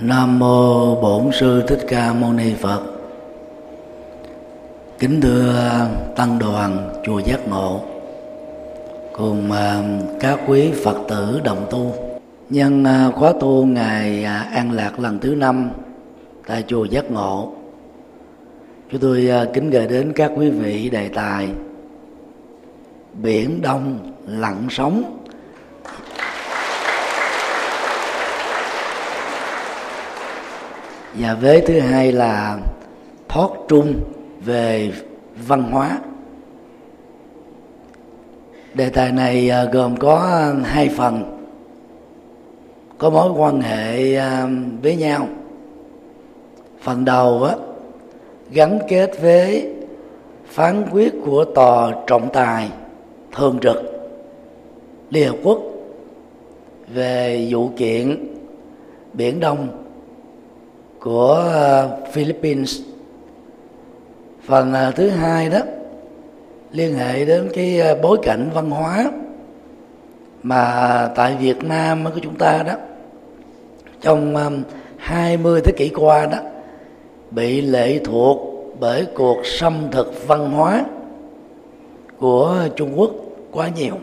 Nam mô Bổn sư Thích Ca Mâu Ni Phật. Kính thưa tăng đoàn, chùa Giác Ngộ, cùng à, các quý Phật tử đồng tu. Nhân à, khóa tu ngày à, An Lạc lần thứ năm tại chùa Giác Ngộ. Chúng tôi kính gửi đến các quý vị đề tài Biển Đông lặng sóng và vế thứ hai là thoát trung về văn hóa. Đề tài này à, gồm có à, hai phần. Có mối quan hệ à, với nhau. Phần đầu á, gắn kết với phán quyết của tòa trọng tài thường trực liên hợp quốc về vụ kiện biển đông của ờ, Philippines. Phần ờ, thứ hai đó liên hệ đến cái ờ, bối cảnh văn hóa mà tại Việt Nam của chúng ta đó. Trong 20 thế kỷ qua đó bị lệ thuộc bởi cuộc xâm thực văn hóa của Trung Quốc quá nhiều.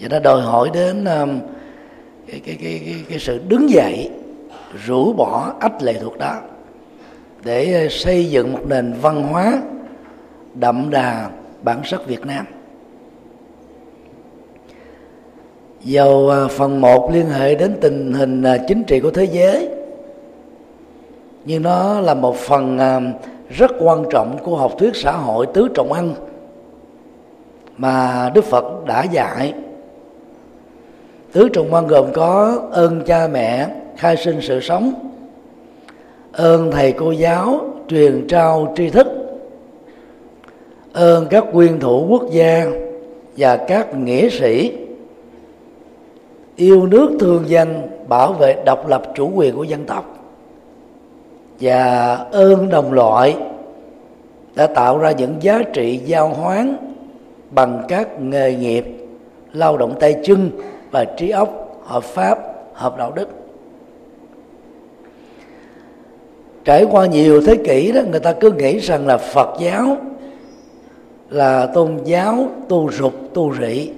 Và nó đòi hỏi đến cái, cái, cái, cái, cái sự đứng dậy rũ bỏ ách lệ thuộc đó để ờ, xây dựng một nền văn hóa đậm đà bản sắc Việt Nam. Dầu ờ, phần 1 liên hệ đến tình hình ờ, chính trị của thế giới nhưng nó là một phần rất quan trọng của học thuyết xã hội tứ trọng ăn mà Đức Phật đã dạy. Tứ trọng ăn gồm có ơn cha mẹ, khai sinh sự sống. Ơn thầy cô giáo truyền trao tri thức. Ơn các nguyên thủ quốc gia và các nghĩa sĩ. Yêu nước thương dân, bảo vệ độc lập chủ quyền của dân tộc. Và ơn đồng loại đã tạo ra những giá trị giao hoán bằng các nghề nghiệp, lao động tay chân và trí óc, hợp pháp, hợp đạo đức. Trải qua nhiều thế kỷ đó, người ta cứ nghĩ rằng là phật giáo là tôn giáo tu dục tu rị.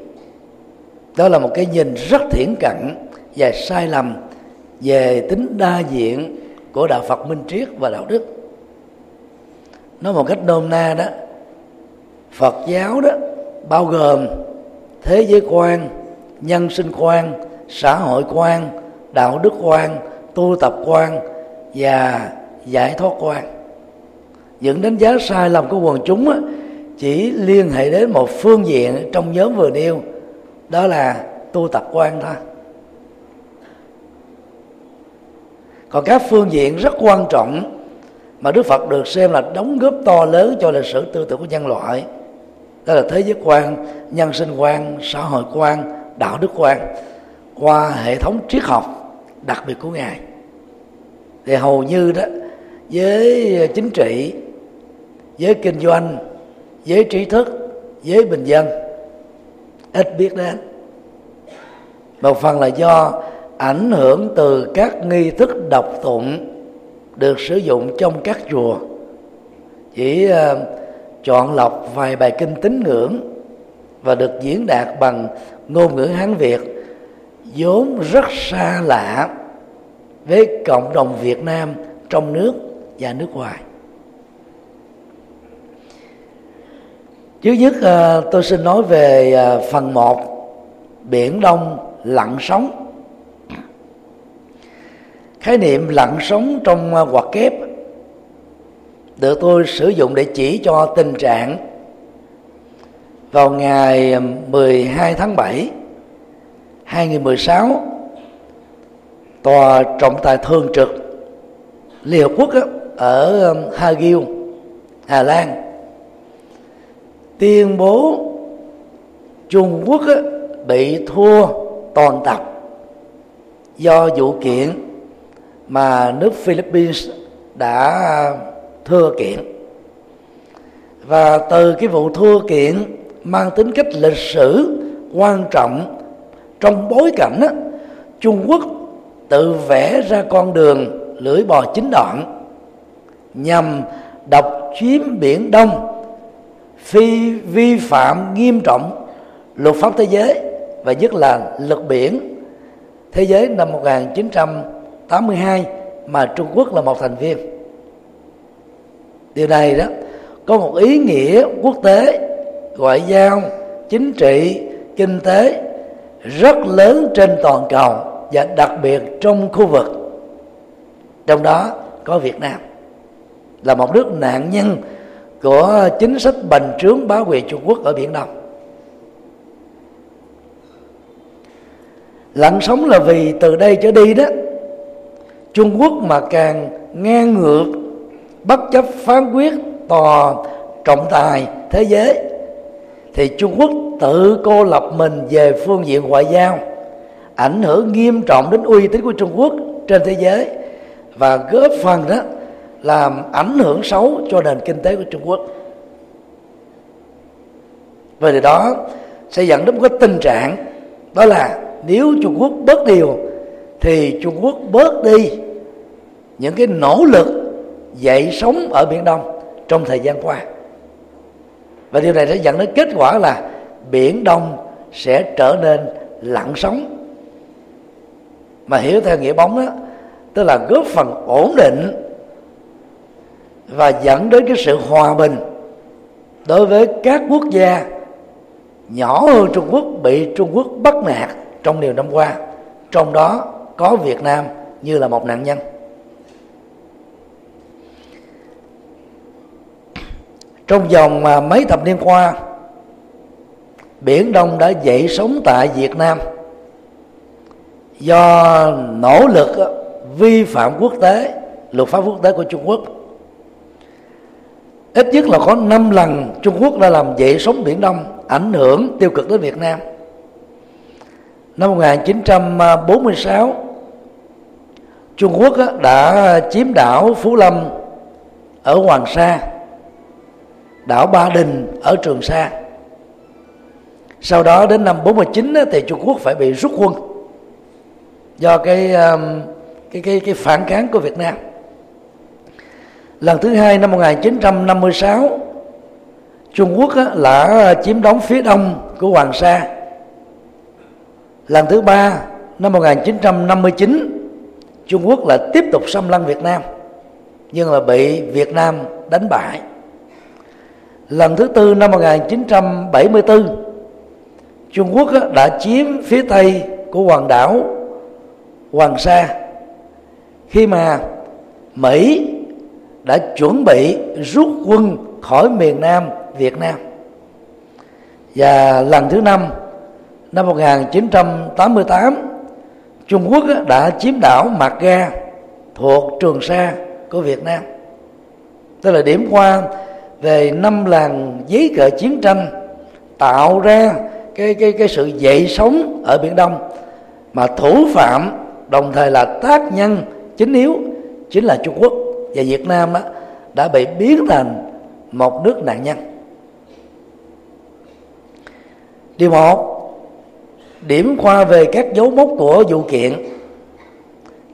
Đó là một cái nhìn rất thiển cận và sai lầm, về tính đa diện của đạo phật minh triết và đạo đức. Nói một cách nôm na đó, phật giáo đó bao gồm thế giới quan, nhân sinh quan, xã hội quan, đạo đức quan, tu tập quan và giải thoát quan những đánh giá sai lầm của quần chúng á, chỉ liên hệ đến một phương diện trong nhóm vừa nêu. Đó là tu tập quan thôi. Còn các phương diện rất quan trọng mà Đức Phật được xem là đóng góp to lớn cho lịch sử tư tưởng của nhân loại. Đó là thế giới quan nhân sinh quan xã hội quan đạo đức quan qua hệ thống triết học đặc biệt của ngài. Thì hầu như đó với ờ, chính trị với kinh doanh với trí thức với bình dân. Ít biết đến. Một phần là do ảnh hưởng từ các nghi thức đọc tụng được sử dụng trong các chùa. Chỉ uh, chọn lọc vài bài kinh tín ngưỡng và được diễn đạt bằng ngôn ngữ hán việt vốn rất xa lạ với cộng đồng việt nam trong nước và nước ngoài. Trước nhất ờ, tôi xin nói về ờ, phần 1 biển đông lặn sóng. Khái niệm lặn sóng trong ờ, hoạt kép được tôi sử dụng để chỉ cho tình trạng vào ngày 12 tháng 7 2016 tòa trọng tài thường trực Liên Hợp Quốc đó, ở um, Hagil Hà Lan. Tuyên bố Trung Quốc bị thua toàn tập do vụ kiện mà nước Philippines đã thua kiện. Và từ cái vụ thua kiện mang tính cách lịch sử quan trọng trong bối cảnh đó, Trung Quốc tự vẽ ra con đường lưỡi bò chính đoạn nhằm độc chiếm biển đông phi vi phạm nghiêm trọng luật pháp thế giới và nhất là luật biển thế giới năm 1982 mà Trung Quốc là một thành viên. Điều này đó có một ý nghĩa quốc tế, ngoại giao, chính trị, kinh tế rất lớn trên toàn cầu và đặc biệt trong khu vực. Trong đó có Việt Nam là một nước nạn nhân của chính sách bành trướng bá quyền Trung Quốc ở Biển Đông. Lặng sống là vì từ đây trở đi đó, Trung Quốc mà càng ngang ngược, bất chấp phán quyết tòa trọng tài thế giới, thì Trung Quốc tự cô lập mình về phương diện ngoại giao, ảnh hưởng nghiêm trọng đến uy tín của Trung Quốc trên thế giới và góp phần đó làm ảnh hưởng xấu cho nền kinh tế của Trung Quốc. Về đó sẽ dẫn đến một cái tình trạng, đó là nếu Trung Quốc bớt điều thì Trung Quốc bớt đi những cái nỗ lực dậy sống ở biển Đông trong thời gian qua. Và điều này sẽ dẫn đến kết quả là biển Đông sẽ trở nên lặng sóng. Mà hiểu theo nghĩa bóng đó, tức là góp phần ổn định và dẫn đến cái sự hòa bình. Đối với các quốc gia nhỏ hơn Trung Quốc, bị Trung Quốc bắt nạt trong nhiều năm qua, trong đó có Việt Nam như là một nạn nhân. Trong vòng mà mấy thập niên qua, biển đông đã dậy sống tại việt nam do nỗ lực à, vi phạm quốc tế, luật pháp quốc tế của trung quốc ít nhất là có 5 lần Trung Quốc đã làm dậy sóng biển Đông, ảnh hưởng tiêu cực đến Việt Nam. Năm 1946 Trung Quốc đã chiếm đảo Phú Lâm ở Hoàng Sa, đảo Ba Đình ở Trường Sa. Sau đó đến năm 49 thì Trung Quốc phải bị rút quân do cái um, cái cái cái phản kháng của Việt Nam lần thứ hai năm 1956 Trung Quốc là chiếm đóng phía đông của Hoàng Sa. Lần thứ ba năm 1959 Trung Quốc là tiếp tục xâm lăng Việt Nam, nhưng mà bị Việt Nam đánh bại. Lần thứ tư năm 1974 Trung Quốc đã chiếm phía tây của quần đảo Hoàng Sa, khi mà Mỹ đã chuẩn bị rút quân khỏi miền Nam, Việt Nam. Và lần thứ năm năm 1988 Trung Quốc đã chiếm đảo Mạc Ga thuộc Trường Sa của Việt Nam. Tức là điểm qua về năm làng giấy cờ chiến tranh tạo ra cái cái cái sự dậy sống ở biển Đông. Mà thủ phạm đồng thời là tác nhân chính yếu chính là Trung Quốc và Việt Nam đó đã bị biến thành một nước nạn nhân. Điều một điểm qua về các dấu mốc của vụ kiện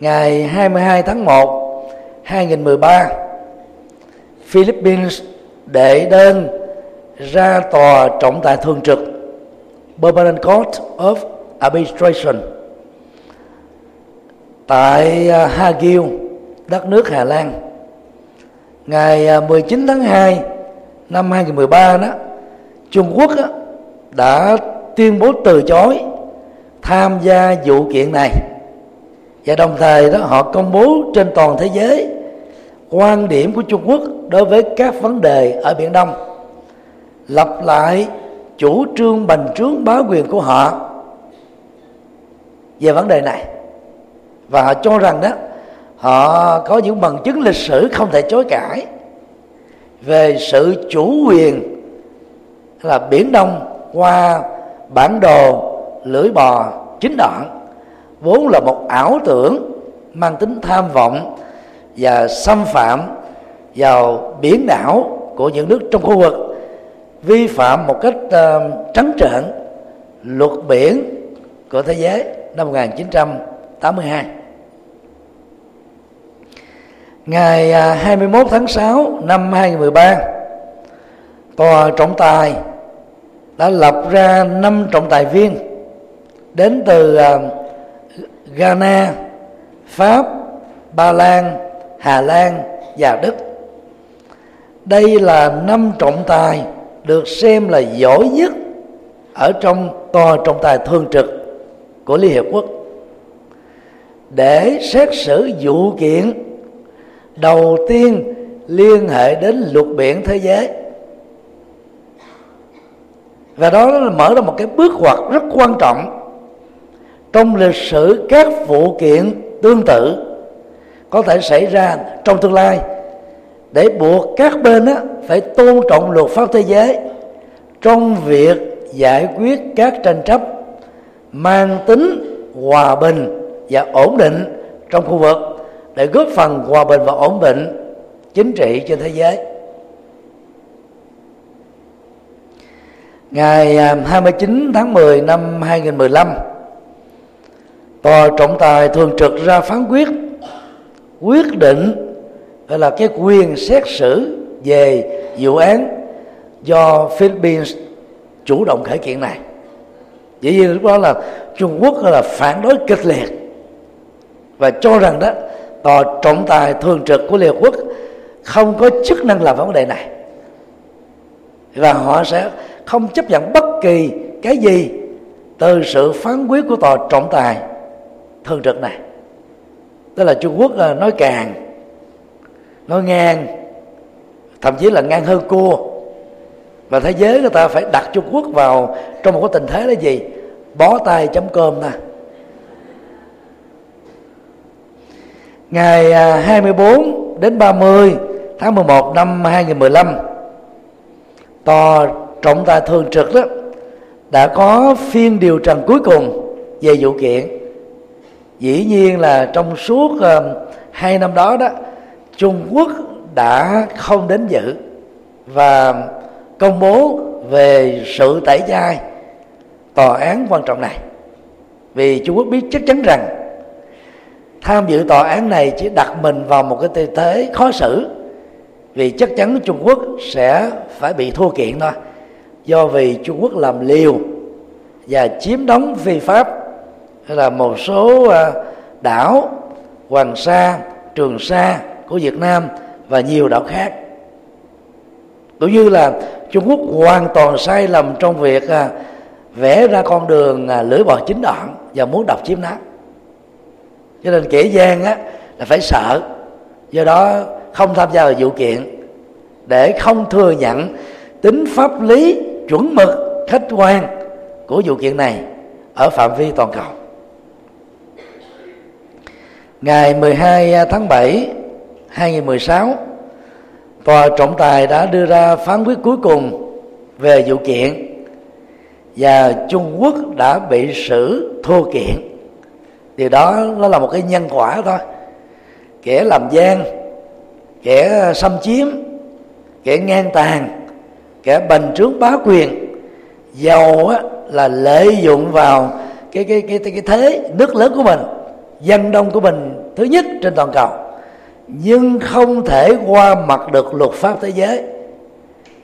ngày 22 tháng 1 2013 Philippines đệ đơn ra tòa trọng tài thường trực Permanent Court of Arbitration tại à, Hague, đất nước Hà Lan. Ngày à, 19 tháng 2 năm 2013 đó, Trung Quốc đó, đã tuyên bố từ chối tham gia vụ kiện này. Và đồng thời đó họ công bố trên toàn thế giới quan điểm của Trung Quốc đối với các vấn đề ở Biển Đông. Lặp lại chủ trương bành trướng bá quyền của họ về vấn đề này. Và họ cho rằng đó họ có những bằng chứng lịch sử không thể chối cãi. Về sự chủ quyền là biển đông qua bản đồ lưỡi bò chính đoạn vốn là một ảo tưởng mang tính tham vọng và xâm phạm vào biển đảo của những nước trong khu vực vi phạm một cách uh, trắng trợn luật biển của thế giới năm 1982 ngày à, 21 tháng 6 năm 2013 tòa trọng tài đã lập ra năm trọng tài viên đến từ à, Ghana, Pháp, Ba Lan, Hà Lan và Đức. Đây là năm trọng tài được xem là giỏi nhất ở trong tòa trọng tài thường trực của Liên Hiệp Quốc để xét xử vụ kiện đầu tiên liên hệ đến luật biển thế giới. Và đó là mở ra một cái bước ngoặt rất quan trọng trong lịch sử các vụ kiện tương tự có thể xảy ra trong tương lai. Để buộc các bên á, phải tôn trọng luật pháp thế giới trong việc giải quyết các tranh chấp mang tính hòa bình và ổn định trong khu vực để góp phần hòa bình và ổn định chính trị trên thế giới. Ngày à, 29 tháng 10 năm 2015 Tòa trọng tài thường trực ra phán quyết Quyết định gọi là cái quyền xét xử về vụ án do Philippines chủ động khởi kiện này. Dĩ nhiên lúc đó là Trung Quốc là phản đối kịch liệt và cho rằng đó tòa trọng tài thường trực của Liên Hợp Quốc không có chức năng làm vấn đề này. Và họ sẽ không chấp nhận bất kỳ cái gì từ sự phán quyết của tòa trọng tài thường trực này. Tức là Trung Quốc à, nói càng, nói ngang, thậm chí là ngang hơn cua. Và thế giới người ta phải đặt Trung Quốc vào trong một cái tình thế là gì? Bó tay chấm cơm nè. Ngày à, 24 đến 30 tháng 11 năm 2015 tòa trọng tài thường trực đó đã có phiên điều trần cuối cùng về vụ kiện. Dĩ nhiên là trong suốt uh, hai năm đó đó Trung Quốc đã không đến dự và công bố về sự tẩy chay tòa án quan trọng này. Vì Trung Quốc biết chắc chắn rằng tham dự tòa án này chỉ đặt mình vào một cái tư thế khó xử vì chắc chắn Trung Quốc sẽ phải bị thua kiện thôi. Do vì Trung Quốc làm liều và chiếm đóng phi pháp hay là một số à, đảo Hoàng Sa, Trường Sa của Việt Nam và nhiều đảo khác. Cũng như là Trung Quốc hoàn toàn sai lầm trong việc à, vẽ ra con đường à, lưỡi bò chính đoạn và muốn độc chiếm nó cho nên kẻ gian á là phải sợ. Do đó không tham gia vào vụ kiện để không thừa nhận tính pháp lý chuẩn mực, khách quan của vụ kiện này ở phạm vi toàn cầu. Ngày 12 tháng 7 2016 tòa trọng tài đã đưa ra phán quyết cuối cùng về vụ kiện và Trung Quốc đã bị xử thua kiện thì đó nó là một cái nhân quả thôi. Kẻ làm gian kẻ xâm chiếm kẻ ngang tàn kẻ bành trướng bá quyền giàu á, là lợi dụng vào cái cái cái cái thế nước lớn của mình dân đông của mình thứ nhất trên toàn cầu. Nhưng không thể qua mặt được luật pháp thế giới.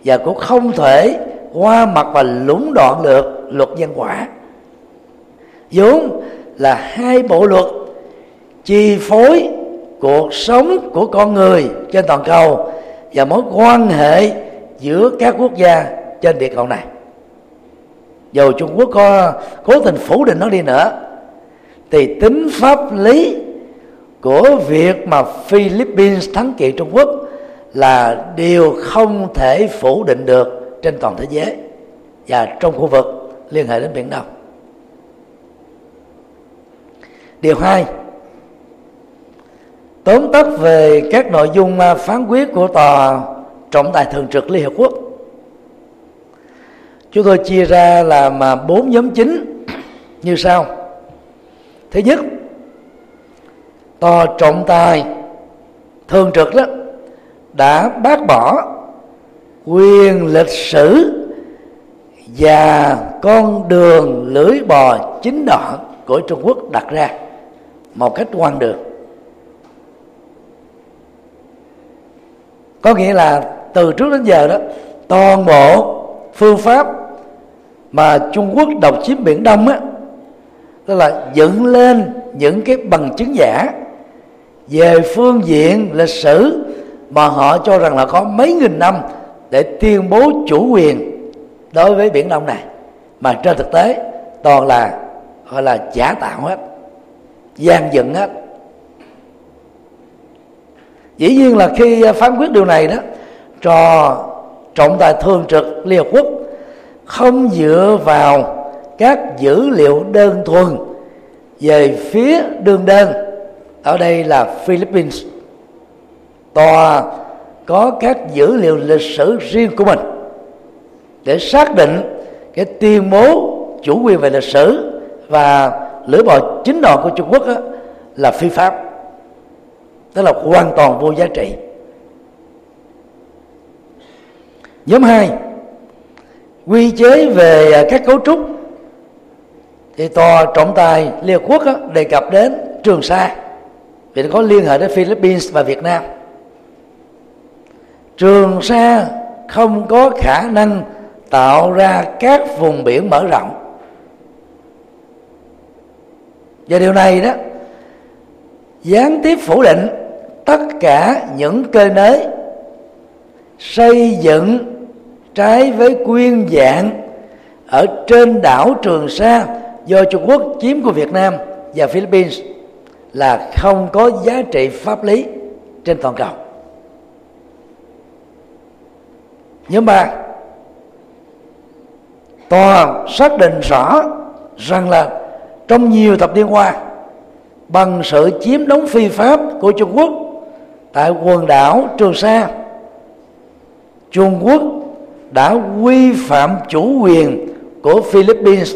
Và cũng không thể qua mặt và lũng đoạn được luật nhân quả. Vốn là hai bộ luật chi phối cuộc sống của con người trên toàn cầu và mối quan hệ giữa các quốc gia trên địa cầu này dù Trung Quốc có cố tình phủ định nó đi nữa, thì tính pháp lý của việc mà Philippines thắng kiện Trung Quốc là điều không thể phủ định được trên toàn thế giới và trong khu vực liên hệ đến biển Đông. Điều hai, Tóm tắt về các nội dung à, phán quyết của tòa trọng tài thường trực Liên Hợp Quốc. Chúng tôi chia ra làm bốn nhóm chính như sau. Thứ nhất, Tòa trọng tài thường trực đó đã bác bỏ quyền lịch sử và con đường lưỡi bò chính đoạn của Trung Quốc đặt ra một cách quan đường có nghĩa là từ trước đến giờ đó, toàn bộ phương pháp mà Trung Quốc độc chiếm biển Đông á tức là dựng lên những cái bằng chứng giả về phương diện lịch sử mà họ cho rằng là có mấy nghìn năm để tuyên bố chủ quyền đối với biển đông này. Mà trên thực tế toàn là, gọi là giả tạo hết gian dựng hết. Dĩ nhiên là khi à, phán quyết điều này đó, trò trọng tài thường trực liên hợp quốc không dựa vào các dữ liệu đơn thuần về phía đương đơn ở đây là Philippines, tòa có các dữ liệu lịch sử riêng của mình để xác định cái tuyên bố chủ quyền về lịch sử và lưỡi bò chính đòn của Trung Quốc đó, là phi pháp. Tức là hoàn toàn vô giá trị. Nhóm hai quy chế về à, các cấu trúc. Thì tòa trọng tài liên hợp quốc đó, đề cập đến trường sa. Vì nó có liên hệ đến philippines và việt nam. Trường sa không có khả năng tạo ra các vùng biển mở rộng và điều này đó gián tiếp phủ định tất cả những cơ nới xây dựng trái với quyên dạng ở trên đảo Trường Sa do Trung Quốc chiếm của Việt Nam và Philippines là không có giá trị pháp lý trên toàn cầu. Nhóm ba, tòa xác định rõ rằng là trong nhiều thập niên qua bằng sự chiếm đóng phi pháp của Trung Quốc tại quần đảo Trường Sa. Trung Quốc đã vi phạm chủ quyền của Philippines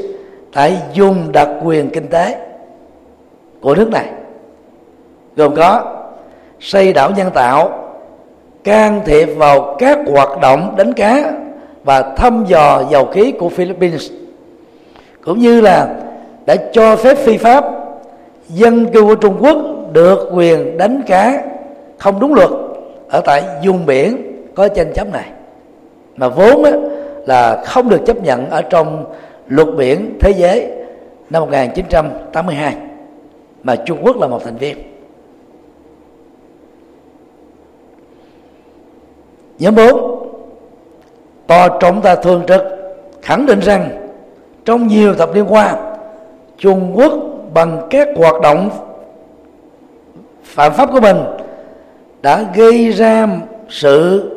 tại vùng đặc quyền kinh tế của nước này, gồm có xây đảo nhân tạo, can thiệp vào các hoạt động đánh cá và thăm dò dầu khí của Philippines, cũng như là đã cho phép phi pháp dân cư của Trung Quốc được quyền đánh cá không đúng luật ở tại vùng biển có tranh chấp này mà vốn á, là không được chấp nhận ở trong luật biển thế giới năm 1982 mà Trung Quốc là một thành viên. Nhóm 4 Tòa trọng tài thường trực khẳng định rằng trong nhiều thập niên qua Trung Quốc bằng các hoạt động phạm pháp của mình đã gây ra sự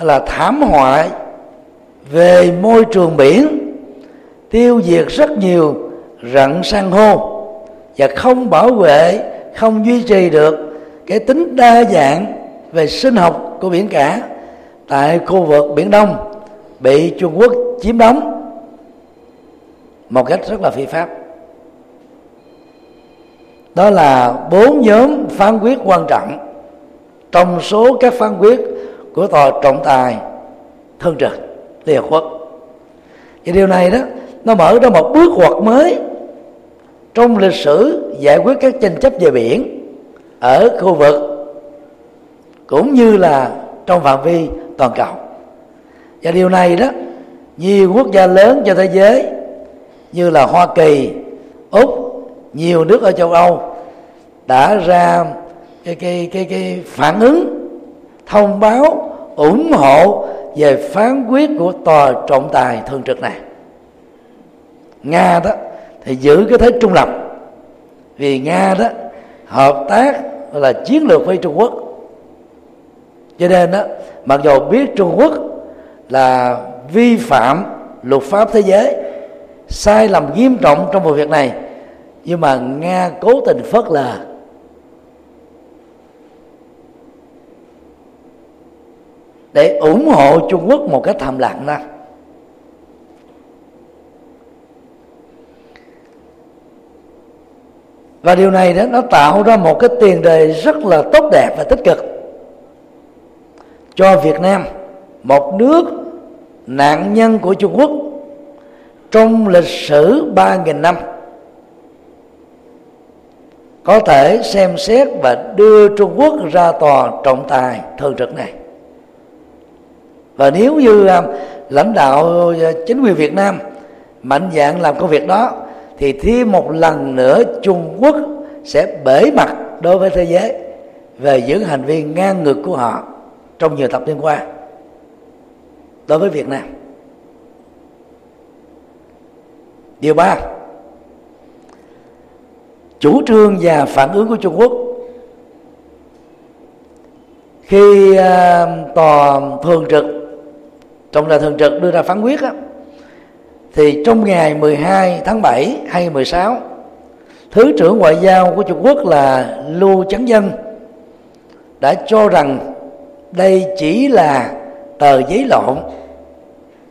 là, thảm họa về môi trường biển, tiêu diệt rất nhiều rặng san hô và không bảo vệ, không duy trì được cái tính đa dạng về sinh học của biển cả tại khu vực biển đông bị trung quốc chiếm đóng một cách rất là phi pháp đó là bốn nhóm phán quyết quan trọng trong số các phán quyết của tòa trọng tài thương trực liên hợp quốc. Và điều này đó nó mở ra một bước ngoặt mới trong lịch sử giải quyết các tranh chấp về biển ở khu vực cũng như là trong phạm vi toàn cầu. Và điều này đó nhiều quốc gia lớn trên thế giới như là Hoa Kỳ, Úc, nhiều nước ở châu Âu đã ra cái cái cái cái phản ứng, thông báo, ủng hộ về phán quyết của tòa trọng tài thường trực này. Nga đó thì giữ cái thế trung lập, vì nga đó hợp tác là chiến lược với trung quốc. Cho nên đó, mặc dù biết trung quốc là vi phạm luật pháp thế giới, sai lầm nghiêm trọng trong vụ việc này nhưng mà nga cố tình phớt lờ. Để ủng hộ Trung Quốc một cách thầm lặng đó. Và điều này đó, nó tạo ra một cái tiền đề rất là tốt đẹp và tích cực cho Việt Nam, một nước nạn nhân của Trung Quốc trong lịch sử 3.000 năm có thể xem xét và đưa Trung Quốc ra tòa trọng tài thường trực này và nếu như à, lãnh đạo à, chính quyền Việt Nam mạnh dạng làm công việc đó, thì thêm một lần nữa Trung Quốc sẽ bể mặt đối với thế giới về những hành vi ngang ngược của họ trong nhiều thập niên qua đối với Việt Nam. Điều ba chủ trương và phản ứng của Trung Quốc. Khi uh, tòa thường trực trong là thường trực đưa ra phán quyết á, thì trong ngày 12 tháng 7 hay 16 Thứ trưởng Ngoại giao của Trung Quốc là Lưu Chấn Dân đã cho rằng đây chỉ là tờ giấy lộn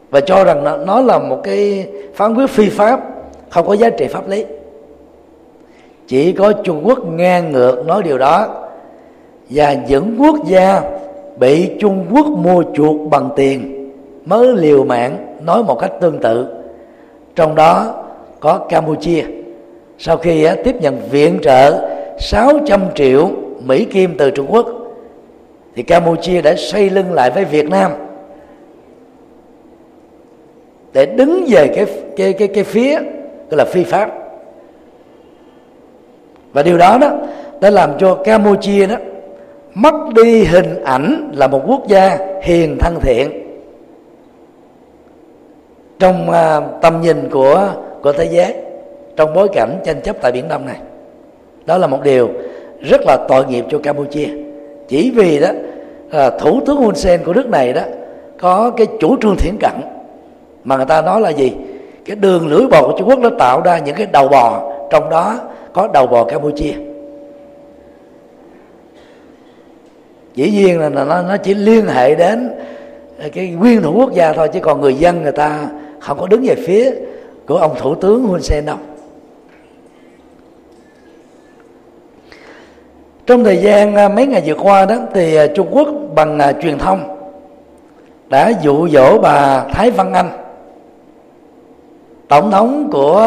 và cho rằng nó là một cái phán quyết phi pháp không có giá trị pháp lý chỉ có Trung Quốc ngang ngược nói điều đó. Và những quốc gia bị Trung Quốc mua chuộc bằng tiền mới liều mạng nói một cách tương tự. Trong đó có Campuchia. Sau khi tiếp nhận viện trợ 600 triệu Mỹ Kim từ Trung Quốc, thì Campuchia đã xây lưng lại với Việt Nam. Để đứng về cái cái cái cái phía, tức là phi pháp và điều đó đó đã làm cho Campuchia đó mất đi hình ảnh là một quốc gia hiền thân thiện. Trong uh, tầm nhìn của của thế giới trong bối cảnh tranh chấp tại biển Đông này đó là một điều rất là tội nghiệp cho Campuchia. Chỉ vì đó à, thủ tướng Hun Sen của nước này đó có cái chủ trương thiển cận mà người ta nói là gì? Cái đường lưỡi bò của Trung Quốc nó tạo ra những cái đầu bò trong đó có đầu bò Campuchia. Dĩ nhiên là nó nó chỉ liên hệ đến cái nguyên thủ quốc gia thôi, chứ còn người dân người ta không có đứng về phía của ông thủ tướng Hun Sen đâu trong thời gian à, mấy ngày vừa qua đó, thì à, Trung Quốc bằng à, truyền thông đã dụ dỗ bà Thái Văn Anh, tổng thống của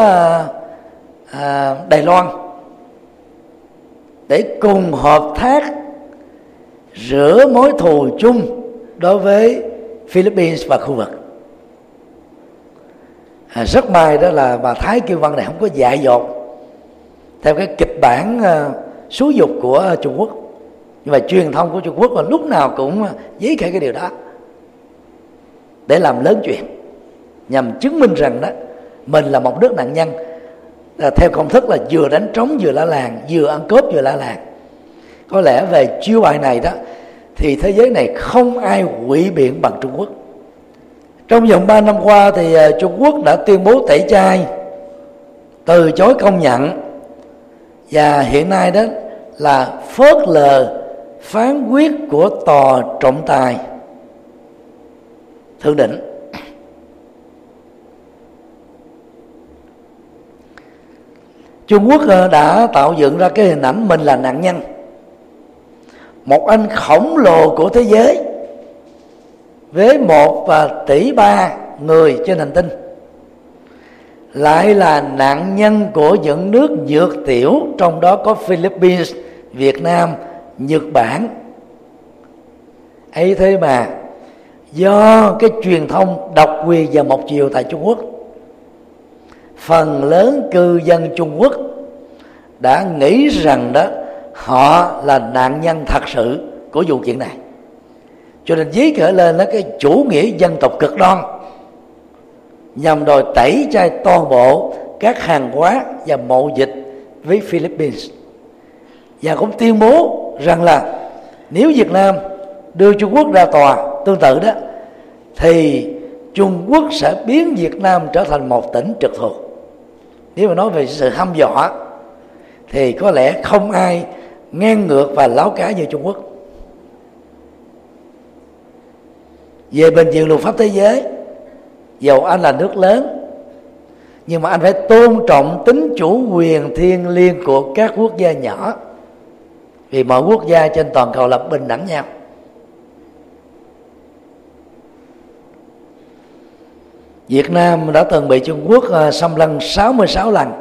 À, Đài Loan để cùng hợp tác rửa mối thù chung đối với Philippines và khu vực. À, rất may đó là bà Thái Kim Văn này không có dại dột theo cái kịch bản à, uh, xúi dục của Trung Quốc. Nhưng mà truyền thông của Trung Quốc là lúc nào cũng giấy khai cái điều đó để làm lớn chuyện nhằm chứng minh rằng đó mình là một nước nạn nhân là theo công thức là vừa đánh trống vừa la làng, vừa ăn cướp vừa la làng. Có lẽ về chiêu bài này đó, thì thế giới này không ai quỷ biện bằng Trung Quốc. Trong vòng 3 năm qua thì ờ, Trung Quốc đã tuyên bố tẩy chay, từ chối công nhận. Và hiện nay đó là phớt lờ phán quyết của tòa trọng tài thượng đỉnh. Trung Quốc ờ, đã tạo dựng ra cái hình ảnh mình là nạn nhân. Một anh khổng lồ của thế giới với một và tỷ ba người trên hành tinh lại là nạn nhân của những nước dược tiểu trong đó có Philippines, Việt Nam, Nhật Bản. Ấy thế mà do cái truyền thông độc quyền và một chiều tại Trung Quốc phần lớn cư dân Trung Quốc đã nghĩ rằng đó, họ là nạn nhân thật sự của vụ chuyện này. Cho nên dí khởi lên nó cái chủ nghĩa dân tộc cực đoan, nhằm đòi tẩy chay toàn bộ các hàng hóa và mậu dịch với Philippines. Và cũng tuyên bố rằng là nếu Việt Nam đưa Trung Quốc ra tòa tương tự đó, thì Trung Quốc sẽ biến Việt Nam trở thành một tỉnh trực thuộc nếu mà nói về sự hăm dọa, thì có lẽ không ai ngang ngược và láo cá như Trung Quốc. Về bình diện luật pháp thế giới, dầu anh là nước lớn, nhưng mà anh phải tôn trọng tính chủ quyền thiêng liêng của các quốc gia nhỏ, vì mọi quốc gia trên toàn cầu là bình đẳng nhau. Việt Nam đã từng bị Trung Quốc à, xâm lăng 66 lần.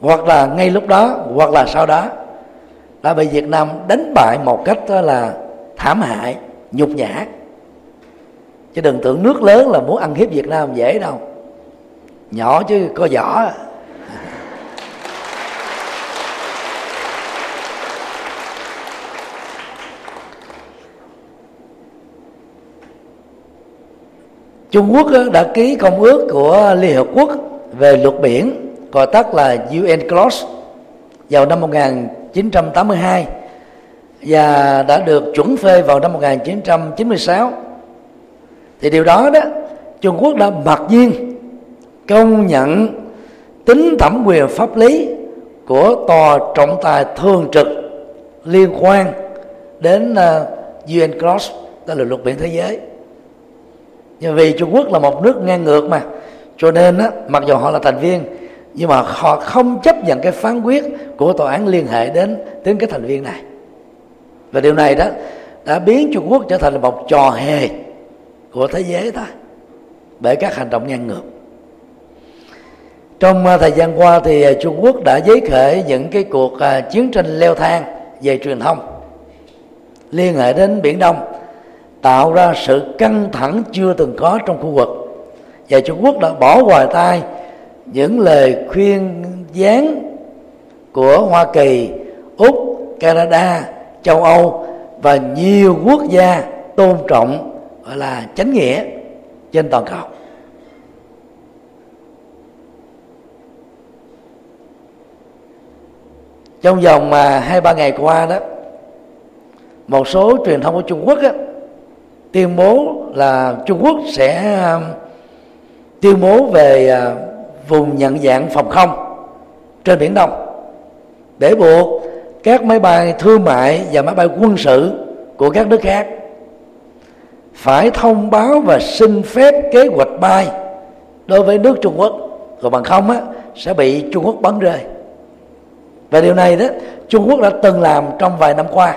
Hoặc là ngay lúc đó, hoặc là sau đó, đã bị Việt Nam đánh bại một cách đó là thảm hại, nhục nhã. Chứ đừng tưởng nước lớn là muốn ăn hiếp việt nam dễ đâu. Nhỏ chứ có vỏ Trung Quốc đã ký công ước của Liên Hợp Quốc về luật biển, gọi tắt là UN Clause, vào năm 1982 và đã được chuẩn phê vào năm 1996 thì điều đó đó, Trung Quốc đã mặc nhiên công nhận tính thẩm quyền pháp lý của tòa trọng tài thường trực liên quan đến ờ, UN Clause tức là luật biển thế giới nhưng vì Trung Quốc là một nước ngang ngược mà. Cho nên á, mặc dù họ là thành viên nhưng mà họ không chấp nhận cái phán quyết của tòa án liên hệ đến đến cái thành viên này. Và điều này đó đã biến Trung Quốc trở thành một trò hề của thế giới ta bởi các hành động ngang ngược. Trong à, thời gian qua thì à, Trung Quốc đã giấy khởi những cái cuộc à, chiến tranh leo thang về truyền thông liên hệ đến biển Đông tạo ra sự căng thẳng chưa từng có trong khu vực và Trung Quốc đã bỏ ngoài tai những lời khuyên gián của Hoa Kỳ, Úc, Canada, châu Âu và nhiều quốc gia tôn trọng gọi là chánh nghĩa trên toàn cầu. Trong vòng mà hai ba ngày qua đó, một số truyền thông của Trung Quốc á, tuyên bố là Trung Quốc sẽ um, tuyên bố về uh, vùng nhận dạng phòng không trên biển Đông. Để buộc các máy bay thương mại và máy bay quân sự của các nước khác phải thông báo và xin phép kế hoạch bay đối với nước Trung Quốc. Rồi bằng không á, sẽ bị Trung Quốc bắn rơi. Và điều này đó Trung Quốc đã từng làm trong vài năm qua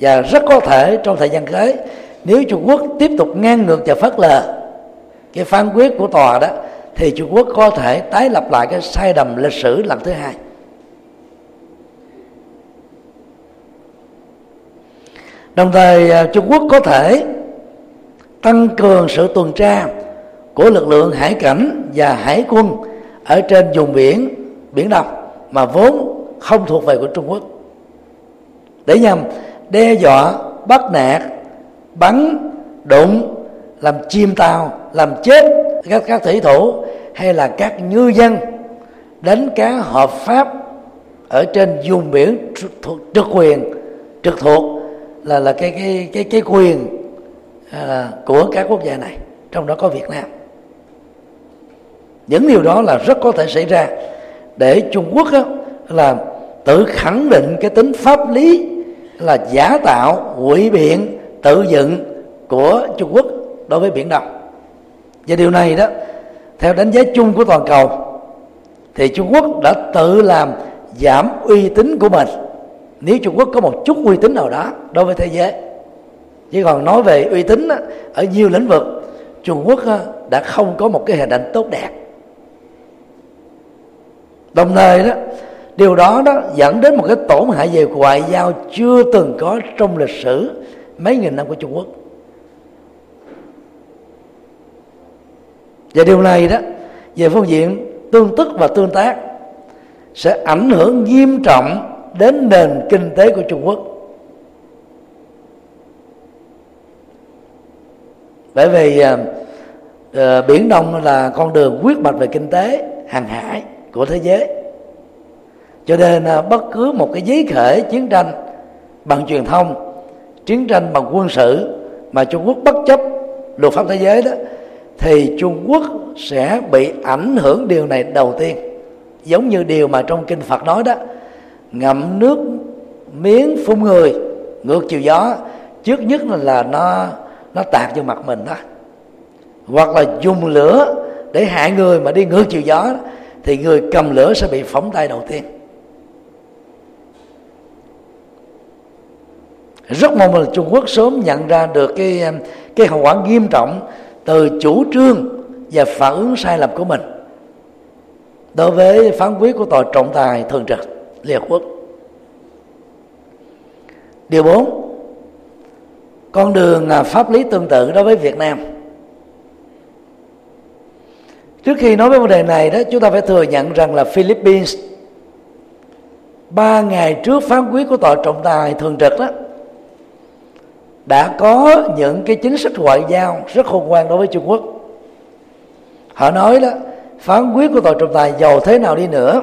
và rất có thể trong thời gian tới nếu Trung Quốc tiếp tục ngang ngược và phớt lờ cái phán quyết của tòa đó, thì Trung Quốc có thể tái lập lại cái sai lầm lịch sử lần thứ hai. Đồng thời à, Trung Quốc có thể tăng cường sự tuần tra của lực lượng hải cảnh và hải quân ở trên vùng biển biển Đông mà vốn không thuộc về của Trung Quốc để nhằm đe dọa bắt nạt bắn đụng làm chìm tàu làm chết các các thủy thủ hay là các ngư dân đánh cá hợp pháp ở trên vùng biển thuộc trực quyền trực thuộc là là cái cái cái cái quyền à, của các quốc gia này trong đó có Việt Nam. Những điều đó là rất có thể xảy ra để Trung Quốc á, là tự khẳng định cái tính pháp lý là giả tạo ngụy biện tự dựng của Trung Quốc đối với biển Đông và điều này đó, theo đánh giá chung của toàn cầu, thì Trung Quốc đã tự làm giảm uy tín của mình. Nếu Trung Quốc có một chút uy tín nào đó đối với thế giới chỉ còn nói về uy tín ở nhiều lĩnh vực, Trung Quốc đã không có một cái hình ảnh tốt đẹp. Đồng thời đó, điều đó đó dẫn đến một cái tổn hại về ngoại giao chưa từng có trong lịch sử mấy nghìn năm của Trung Quốc. Và điều này đó về phương diện tương tức và tương tác sẽ ảnh hưởng nghiêm trọng đến nền kinh tế của Trung Quốc. Bởi vì uh, biển Đông là con đường quyết mạch về kinh tế hàng hải của thế giới. Cho nên uh, bất cứ một cái giấy khởi chiến tranh bằng truyền thông chiến tranh bằng quân sự mà Trung Quốc bất chấp luật pháp thế giới đó thì Trung Quốc sẽ bị ảnh hưởng điều này đầu tiên. Giống như điều mà trong kinh Phật nói đó ngậm nước miếng phun người ngược chiều gió trước nhất là, là nó nó tạt vô mặt mình đó. Hoặc là dùng lửa để hại người mà đi ngược chiều gió thì người cầm lửa sẽ bị phóng tay đầu tiên. Rất mong là Trung Quốc sớm nhận ra được cái cái hậu quả nghiêm trọng từ chủ trương và phản ứng sai lầm của mình đối với phán quyết của tòa trọng tài thường trực Liên Hợp Quốc. Điều 4 con đường à, pháp lý tương tự đối với Việt Nam. Trước khi nói về vấn đề này đó, chúng ta phải thừa nhận rằng là Philippines, ba ngày trước phán quyết của tòa trọng tài thường trực đó đã có những cái chính sách ngoại giao rất khôn ngoan đối với Trung Quốc. Họ nói đó phán quyết của tòa trọng tài giàu thế nào đi nữa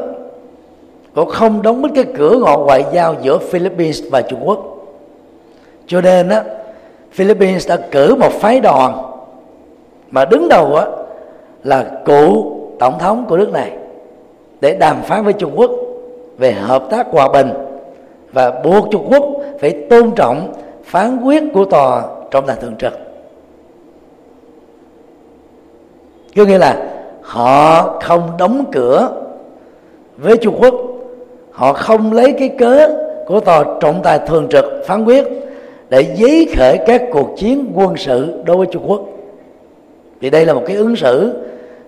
cũng không đóng mất cái cửa ngọn ngoại giao giữa Philippines và Trung Quốc. Cho nên đó, Philippines đã cử một phái đoàn mà đứng đầu á là cựu tổng thống của nước này để đàm phán với Trung Quốc về hợp tác hòa bình và buộc Trung Quốc phải tôn trọng phán quyết của tòa trọng tài thường trực có nghĩa là họ không đóng cửa với Trung Quốc, họ không lấy cái cớ của tòa trọng tài thường trực phán quyết để giấy khởi các cuộc chiến quân sự đối với Trung Quốc. Thì đây là một cái ứng xử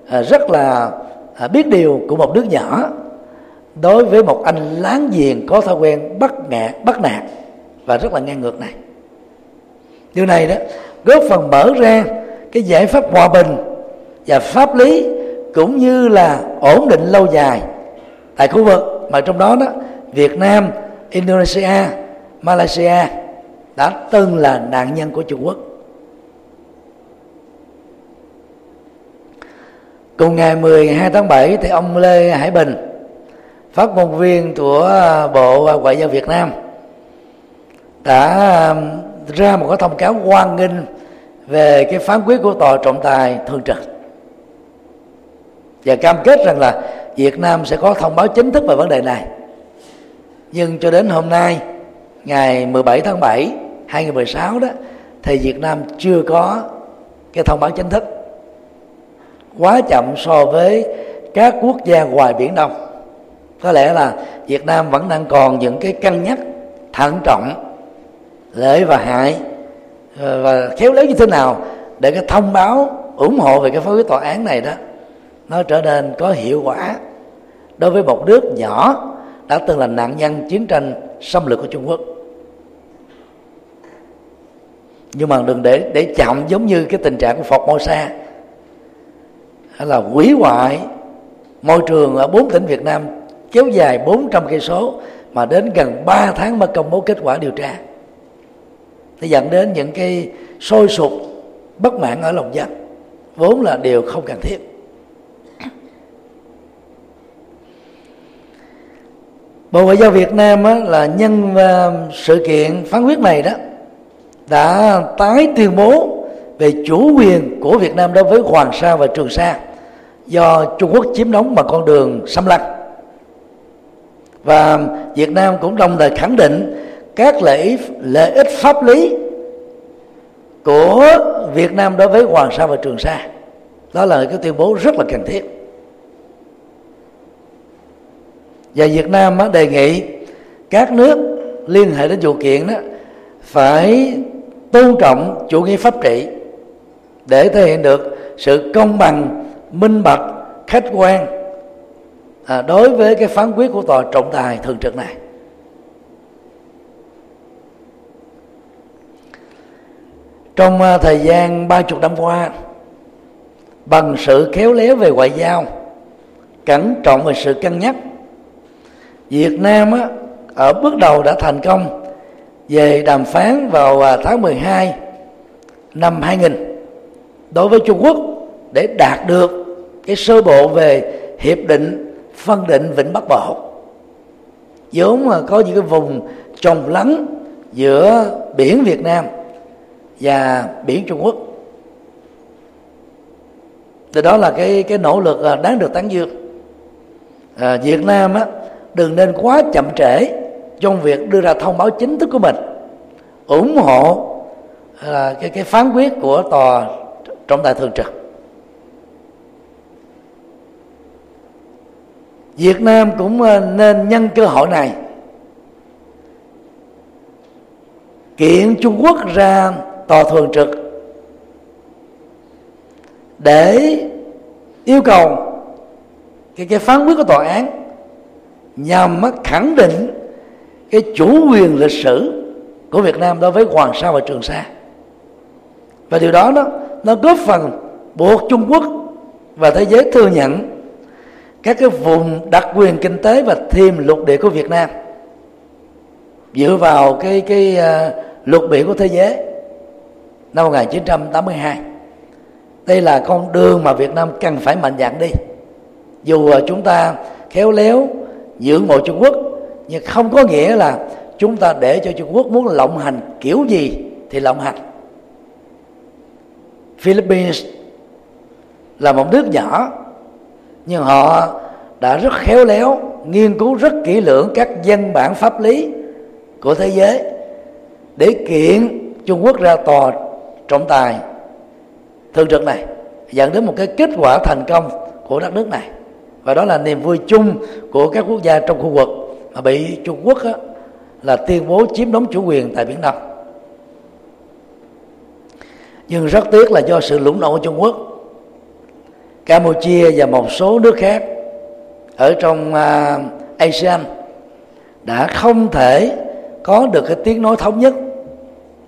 à, rất là à, biết điều của một nước nhỏ đối với một anh láng giềng có thói quen bắt ngạt, bắt nạt và rất là ngang ngược này điều này đó góp phần mở ra cái giải pháp hòa bình và pháp lý cũng như là ổn định lâu dài tại khu vực mà trong đó đó Việt Nam, Indonesia, Malaysia đã từng là nạn nhân của Trung Quốc. Cùng ngày 12 tháng 7 thì ông Lê Hải Bình, phát ngôn viên của Bộ Ngoại giao Việt Nam đã um, ra một cái thông cáo hoan nghênh về cái phán quyết của tòa trọng tài thường trực. Và cam kết rằng là Việt Nam sẽ có thông báo chính thức về vấn đề này. Nhưng cho đến hôm nay, ngày 17 tháng 7 2016 đó, thì Việt Nam chưa có cái thông báo chính thức. Quá chậm so với các quốc gia ngoài biển đông. Có lẽ là Việt Nam vẫn đang còn những cái cân nhắc thận trọng lợi và hại ờ, và khéo léo như thế nào để cái thông báo ủng hộ về cái phán quyết tòa án này đó, nó trở nên có hiệu quả. Đối với một nước nhỏ đã từng là nạn nhân chiến tranh xâm lược của Trung Quốc. Nhưng mà đừng để để chậm giống như cái tình trạng của Phật Mô Sa hay là hủy hoại môi trường ở bốn tỉnh Việt Nam, kéo dài 400 cây số mà đến gần 3 tháng mới công bố kết quả điều tra nó dẫn đến những cái sôi sục bất mãn ở lòng dân vốn là điều không cần thiết. Bộ Ngoại giao Việt Nam á, là nhân ờ, sự kiện phán quyết này đó đã tái tuyên bố về chủ quyền của Việt Nam đối với Hoàng Sa và Trường Sa do Trung Quốc chiếm đóng bằng con đường xâm lăng. Và Việt Nam cũng đồng thời khẳng định các lợi lợi ích pháp lý của Việt Nam đối với Hoàng Sa và Trường Sa. Đó là cái tuyên bố rất là cần thiết. Và Việt Nam đề nghị các nước liên hệ đến vụ kiện đó phải tôn trọng chủ nghĩa pháp trị để thể hiện được sự công bằng minh bạch khách quan à, đối với cái phán quyết của tòa trọng tài thường trực này. Trong à, thời gian ba chục năm qua bằng sự khéo léo về ngoại giao cẩn trọng về sự cân nhắc Việt Nam á, ở bước đầu đã thành công về đàm phán vào à, tháng 12 năm 2000 đối với Trung Quốc để đạt được cái sơ bộ về hiệp định phân định vịnh Bắc Bộ. Vốn mà có những cái vùng trồng lắng giữa biển Việt Nam và biển Trung Quốc. Thì đó là cái cái nỗ lực à, đáng được tán dương. À, Việt Nam á đừng nên quá chậm trễ trong việc đưa ra thông báo chính thức của mình ủng hộ à, cái cái phán quyết của tòa trọng tài thường trực. Việt Nam cũng à, nên nhân cơ hội này kiện Trung Quốc ra tòa thường trực. Để yêu cầu cái cái phán quyết của tòa án nhằm khẳng định cái chủ quyền lịch sử của Việt Nam đối với Hoàng Sa và Trường Sa. Và điều đó nó nó góp phần buộc Trung Quốc và thế giới thừa nhận các cái vùng đặc quyền kinh tế và thêm lục địa của Việt Nam dựa vào cái cái uh, luật biển của thế giới năm 1982 đây là con đường mà Việt Nam cần phải mạnh dạn đi. Dù ờ, chúng ta khéo léo dưỡng mộ Trung Quốc, nhưng không có nghĩa là chúng ta để cho Trung Quốc muốn lộng hành kiểu gì thì lộng hành. Philippines là một nước nhỏ, nhưng họ đã rất khéo léo nghiên cứu rất kỹ lưỡng các văn bản pháp lý của thế giới để kiện Trung Quốc ra tòa trọng tài thường trực này dẫn đến một cái kết quả thành công của đất nước này. Và đó là niềm vui chung của các quốc gia trong khu vực mà bị Trung Quốc á, là tuyên bố chiếm đóng chủ quyền tại biển Đông. Nhưng rất tiếc là do sự lũng đoạn của Trung Quốc Campuchia và một số nước khác ở trong uh, ASEAN đã không thể có được cái tiếng nói thống nhất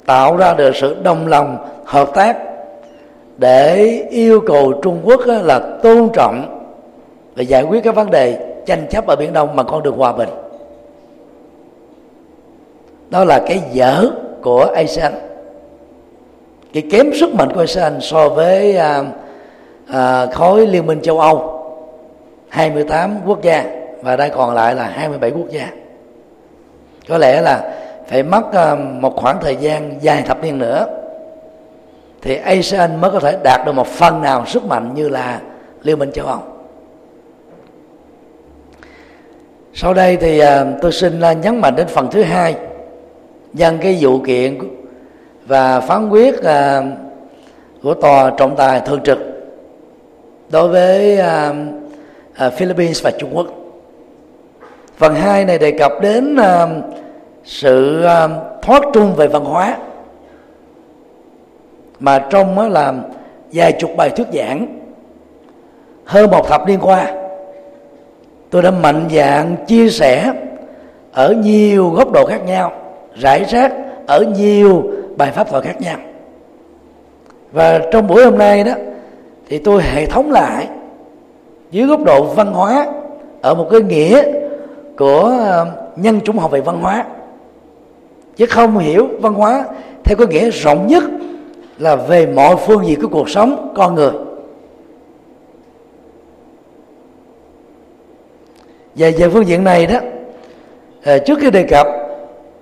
tạo ra được sự đồng lòng hợp tác để yêu cầu Trung Quốc là tôn trọng và giải quyết các vấn đề tranh chấp ở biển Đông bằng con đường hòa bình. Đó là cái dở của ASEAN. Cái kém sức mạnh của ASEAN so với à, à, khối liên minh châu Âu 28 quốc gia và đây còn lại là 27 quốc gia. Có lẽ là phải mất à, một khoảng thời gian dài thập niên nữa thì ASEAN mới có thể đạt được một phần nào sức mạnh như là liên minh châu Âu sau đây thì à, tôi xin à, nhấn mạnh đến phần thứ hai, nhân cái vụ kiện và phán quyết của tòa trọng tài thường trực đối với Philippines và Trung Quốc. Phần hai này đề cập đến sự ờ, thoát trung về văn hóa. Mà trong đó là vài chục bài thuyết giảng, hơn một thập niên qua, tôi đã mạnh dạn chia sẻ ở nhiều góc độ khác nhau, rải rác ở nhiều bài pháp thoại khác nhau. Và trong buổi hôm nay đó, thì tôi hệ thống lại dưới góc độ văn hóa ở một cái nghĩa của ờ, nhân chủng học về văn hóa chứ không hiểu văn hóa, theo cái nghĩa rộng nhất là về mọi phương diện của cuộc sống con người. Và về phương diện này đó à, trước khi đề cập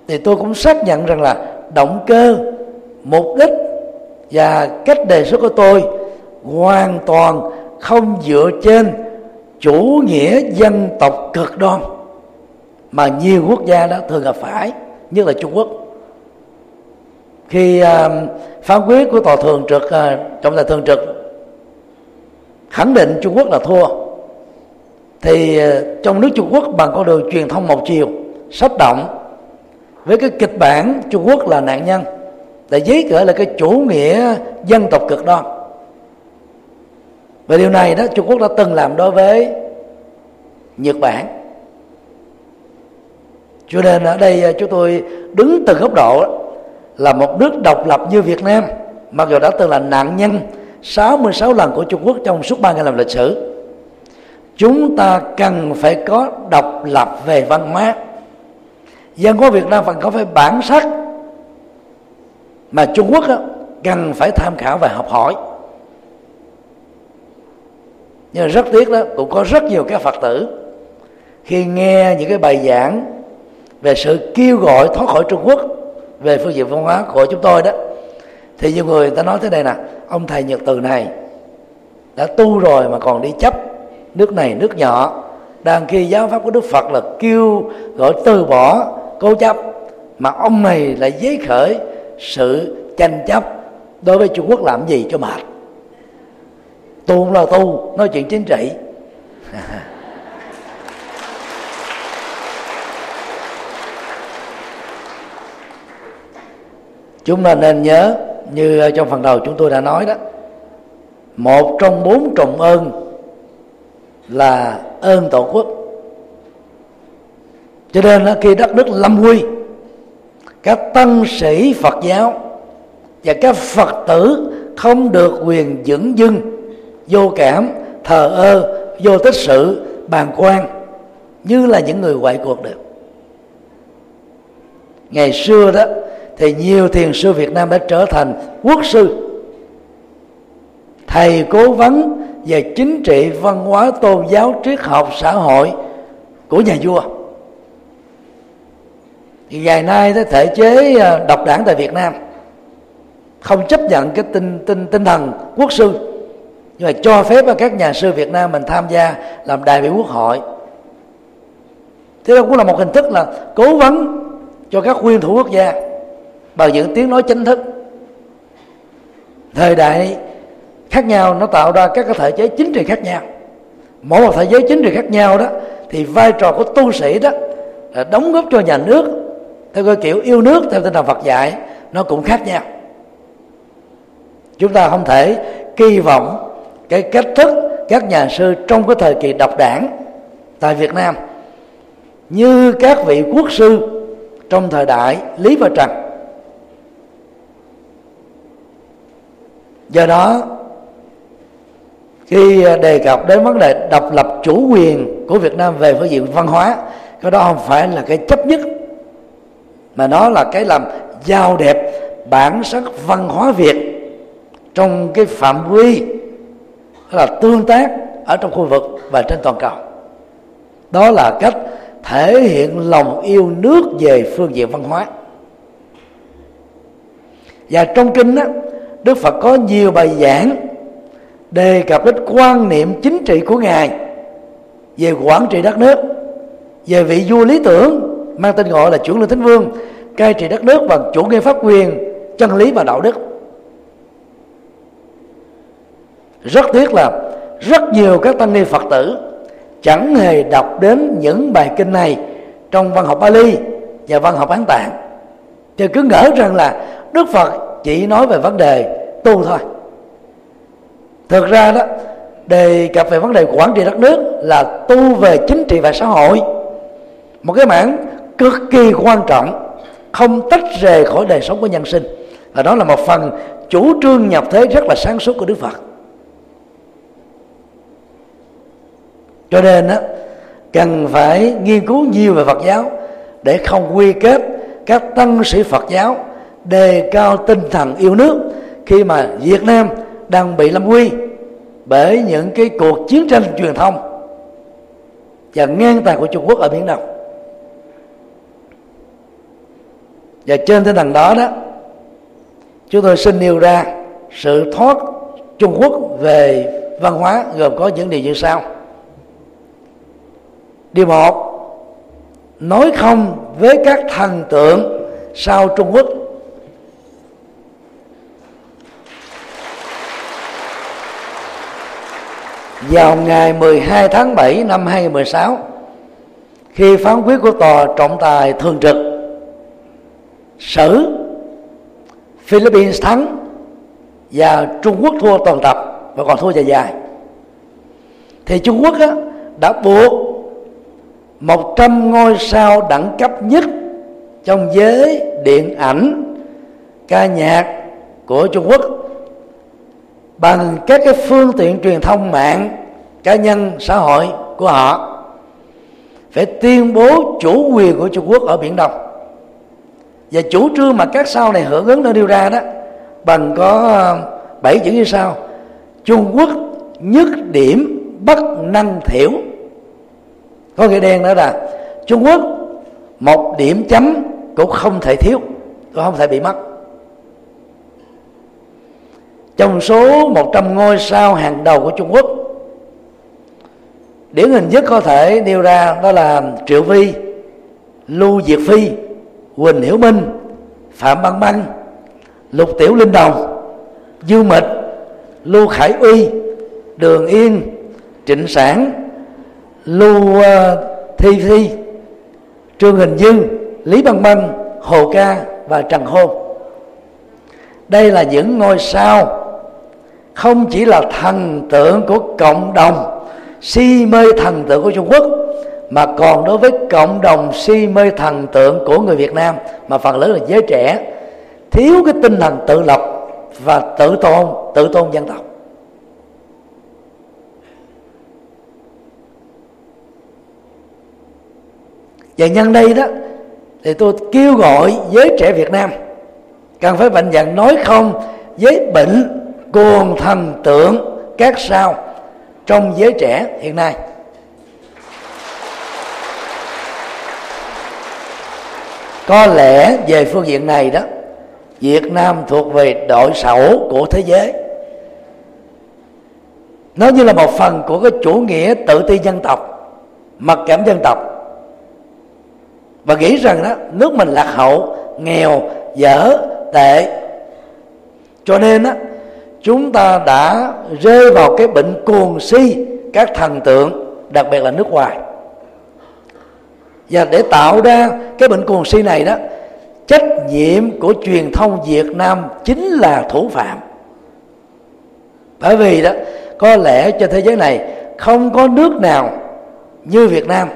thì tôi cũng xác nhận rằng là động cơ, mục đích và cách đề xuất của tôi hoàn toàn không dựa trên chủ nghĩa dân tộc cực đoan mà nhiều quốc gia đã thường gặp phải như là Trung Quốc. Khi uh, phán quyết của tòa thường trực uh, trọng tài thường trực khẳng định Trung Quốc là thua thì uh, trong nước Trung Quốc bằng con đường truyền thông một chiều sách động với cái kịch bản Trung Quốc là nạn nhân để giấy cỡ là cái chủ nghĩa dân tộc cực đoan. Và điều này đó Trung Quốc đã từng làm đối với Nhật Bản cho nên ở đây à, chúng tôi đứng từ góc độ là một nước độc lập như Việt Nam mặc dù đã từng là nạn nhân 66 lần của Trung Quốc trong suốt 3 ngày làm lịch sử. Chúng ta cần phải có độc lập về văn hóa. Dân của Việt Nam phải có phải bản sắc mà Trung Quốc đó, cần phải tham khảo và học hỏi. Nhưng rất tiếc đó cũng có rất nhiều các phật tử khi nghe những cái bài giảng về sự kêu gọi thoát khỏi trung quốc, về phương diện văn hóa của chúng tôi đó. Thì nhiều người ta nói thế này nè, ông thầy nhật từ này đã tu rồi mà còn đi chấp nước này, nước nhỏ đang khi giáo pháp của đức phật là kêu gọi từ bỏ cố chấp, mà ông này lại giấy khởi sự tranh chấp đối với trung quốc làm gì cho mệt. Tu không là tu, nói chuyện chính trị. chúng ta nên nhớ, như trong phần đầu chúng tôi đã nói đó, một trong bốn trọng ơn là ơn tổ quốc. Cho nên khi đất nước lâm nguy, các tăng sĩ phật giáo và các phật tử không được quyền dưỡng dưng, vô cảm, thờ ơ, vô tích sự bàn quan, như là những người ngoại cuộc được. Ngày xưa đó thì nhiều thiền sư Việt Nam đã trở thành quốc sư, thầy cố vấn về chính trị, văn hóa, tôn giáo, triết học, xã hội của nhà vua. Thì ngày nay cái thể chế à, độc đảng tại Việt Nam không chấp nhận cái tinh tinh tinh thần quốc sư. Nhưng mà cho phép các nhà sư Việt Nam mình tham gia làm đại biểu quốc hội. Thế đó cũng là một hình thức là cố vấn cho các nguyên thủ quốc gia bằng những tiếng nói chính thức. Thời đại khác nhau, nó tạo ra các cái thể chế chính trị khác nhau. Mỗi một thể chế chính trị khác nhau đó, thì vai trò của tu sĩ đó là đóng góp cho nhà nước theo cái kiểu yêu nước, theo tinh thần Phật dạy, nó cũng khác nhau. Chúng ta không thể kỳ vọng cái cách thức các nhà sư trong cái thời kỳ độc đảng tại Việt Nam như các vị quốc sư trong thời đại Lý và Trần. Do đó khi à, đề cập đến vấn đề độc lập chủ quyền của Việt Nam về phương diện văn hóa cái đó không phải là cái chấp nhất mà nó là cái làm giao đẹp bản sắc văn hóa Việt trong cái phạm vi là tương tác ở trong khu vực và trên toàn cầu. Đó là cách thể hiện lòng yêu nước về phương diện văn hóa. Và trong kinh đó, Đức Phật có nhiều bài giảng đề cập đến quan niệm chính trị của ngài về quản trị đất nước, về vị vua lý tưởng, mang tên gọi là chuyển lương thánh vương, cai trị đất nước bằng chủ nghĩa pháp quyền, chân lý và đạo đức. Rất tiếc là rất nhiều các tăng ni phật tử chẳng hề đọc đến những bài kinh này trong văn học Bali và văn học Án Tạng. Thì cứ ngỡ rằng là Đức Phật chỉ nói về vấn đề tu thôi. Thực ra đó đề cập về vấn đề quản trị đất nước là tu về chính trị và xã hội. Một cái mảng cực kỳ quan trọng không tách rời khỏi đời sống của nhân sinh. Và đó là một phần chủ trương nhập thế rất là sáng suốt của đức phật. Cho nên đó, cần phải nghiên cứu nhiều về phật giáo để không quy kết các tăng sĩ phật giáo đề cao tinh thần yêu nước khi mà việt nam đang bị lâm nguy bởi những cái cuộc chiến tranh truyền thông và ngang tài của Trung Quốc ở biển Đông và trên tinh thần đó đó, chúng tôi xin nêu ra sự thoát Trung Quốc về văn hóa gồm có những điều như sau. Điều một, nói không với các thần tượng sau Trung Quốc vào ngày 12 tháng 7 năm 2016 khi phán quyết của tòa trọng tài thường trực xử Philippines thắng và Trung Quốc thua toàn tập và còn thua dài dài. Thì Trung Quốc á, đã buộc 100 ngôi sao đẳng cấp nhất trong giới điện ảnh ca nhạc của Trung Quốc bằng các cái phương tiện truyền thông mạng, cá nhân, xã hội của họ, phải tuyên bố chủ quyền của Trung Quốc ở biển Đông. Và chủ trương mà các sau này hưởng ứng nó đưa ra đó, bằng có ờ, bảy chữ như sau, Trung Quốc nhất điểm bất năng thiểu. Có nghĩa đen đó là Trung Quốc một điểm chấm cũng không thể thiếu, cũng không thể bị mất trong số 100 ngôi sao hàng đầu của Trung Quốc điển hình nhất có thể nêu ra đó là Triệu Vi Lưu Diệt Phi Quỳnh Hiểu Minh Phạm Băng Băng Lục Tiểu Linh Đồng Dương Mịch Lưu Khải Uy Đường Yên Trịnh Sản Lưu uh, Thi Thi Trương Hình Dương Lý Băng Băng Hồ Ca và Trần Hôn. Đây là những ngôi sao không chỉ là thần tượng của cộng đồng, si mê thần tượng của Trung Quốc, mà còn đối với cộng đồng si mê thần tượng của người Việt Nam, mà phần lớn là giới trẻ. Thiếu cái tinh thần tự lập và tự tôn tự tôn dân tộc. Và nhân đây đó, thì tôi kêu gọi giới trẻ Việt Nam cần phải mạnh dạn nói không với bệnh cuồng thần tượng các sao trong giới trẻ hiện nay. Có lẽ về phương diện này đó, Việt Nam thuộc về đội sẩu của thế giới. Nó như là một phần của cái chủ nghĩa tự ti dân tộc, mặc cảm dân tộc. Và nghĩ rằng đó, nước mình lạc hậu, nghèo, dở, tệ. Cho nên đó chúng ta đã rơi vào cái bệnh cuồng si, các thần tượng, đặc biệt là nước ngoài. Và để tạo ra cái bệnh cuồng si này đó, trách nhiệm của truyền thông Việt Nam chính là thủ phạm. Bởi vì đó, có lẽ trên thế giới này không có nước nào như Việt Nam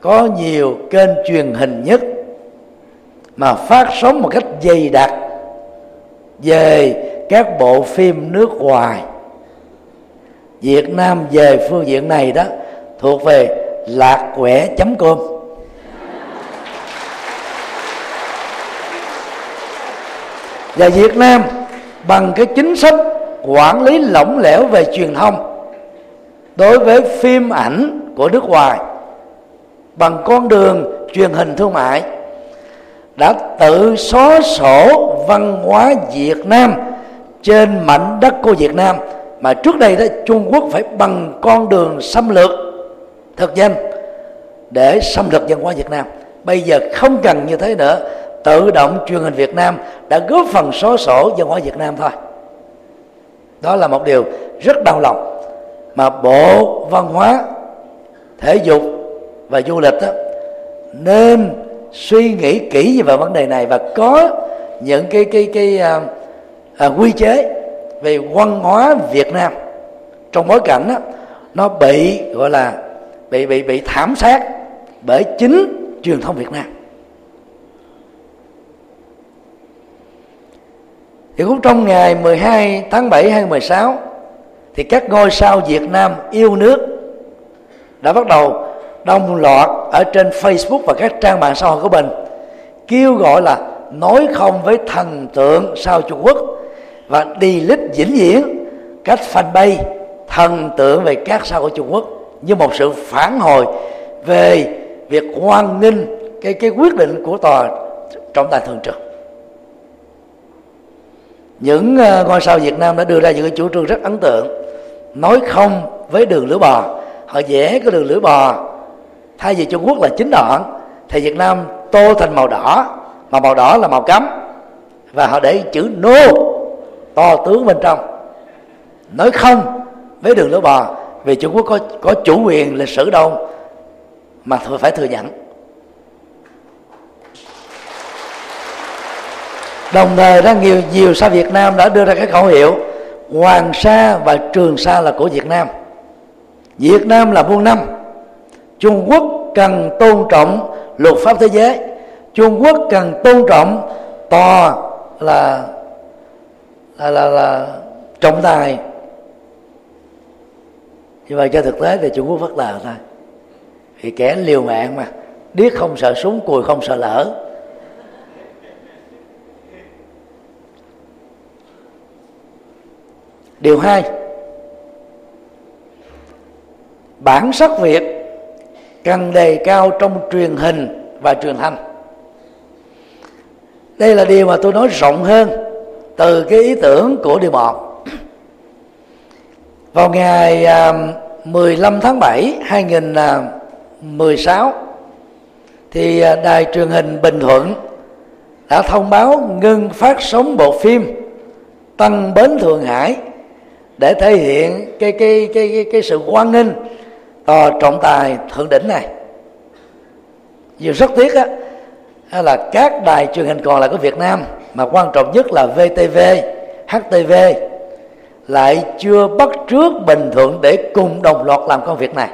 có nhiều kênh truyền hình nhất mà phát sóng một cách dày đặc về các bộ phim nước ngoài. Việt Nam về phương diện này đó, thuộc về lạc quẻ chấm com. Và Việt Nam bằng cái chính sách quản lý lỏng lẻo về truyền thông đối với phim ảnh của nước ngoài bằng con đường truyền hình thương mại đã tự xóa sổ văn hóa Việt Nam trên mảnh đất của Việt Nam. Mà trước đây đó Trung Quốc phải bằng con đường xâm lược thực danh để xâm lược văn hóa Việt Nam. Bây giờ không cần như thế nữa tự động truyền hình Việt Nam đã góp phần xóa sổ văn hóa Việt Nam thôi. Đó là một điều rất đau lòng. Mà bộ văn hóa thể dục và du lịch đó, nên suy nghĩ kỹ về vấn đề này và có những cái cái cái à, à, quy chế về văn hóa Việt Nam. Trong bối cảnh đó, nó bị gọi là bị bị bị thảm sát bởi chính truyền thông Việt Nam. Thì cũng trong ngày 12 tháng 7 2016 thì các ngôi sao Việt Nam yêu nước đã bắt đầu đồng loạt ở trên Facebook và các trang mạng xã hội của mình kêu gọi là nói không với thần tượng sao Trung Quốc và delete vĩnh viễn cách fanpage thần tượng về các sao của Trung Quốc như một sự phản hồi về việc hoan nghênh cái cái quyết định của tòa trọng tài thường trực. Những uh, ngôi sao Việt Nam đã đưa ra những cái chủ trương rất ấn tượng nói không với đường lưỡi bò. Họ vẽ cái đường lưỡi bò thay vì Trung Quốc là chín đoạn thì Việt Nam tô thành màu đỏ mà màu đỏ là màu cấm và họ để chữ no to tướng bên trong. Nói không với đường lưỡi bò, vì Trung Quốc có có chủ quyền lịch sử đâu mà phải thừa nhận. Đồng thời đó, nhiều nhiều sao Việt Nam đã đưa ra cái khẩu hiệu, Hoàng Sa và Trường Sa là của Việt Nam. Việt Nam là muôn năm. Trung Quốc cần tôn trọng luật pháp thế giới. Trung Quốc cần tôn trọng tòa là là là, là trọng tài nhưng mà cho thực tế thì Trung Quốc phát là thôi. Thì kẻ liều mạng mà điếc không sợ súng cùi không sợ lỡ điều hai bản sắc việt cần đề cao trong truyền hình và truyền thanh. Đây là điều mà tôi nói rộng hơn từ cái ý tưởng của điều một vào ngày à, 15 tháng 7 2016 thì à, đài truyền hình Bình Thuận đã thông báo ngưng phát sóng bộ phim Tăng Bến Thượng Hải để thể hiện cái cái cái cái, cái sự quan nghênh tòa trọng tài thượng đỉnh này. Điều rất tiếc á là các đài truyền hình còn lại của Việt Nam mà quan trọng nhất là VTV, HTV lại chưa bắt trước bình thuận để cùng đồng loạt làm công việc này.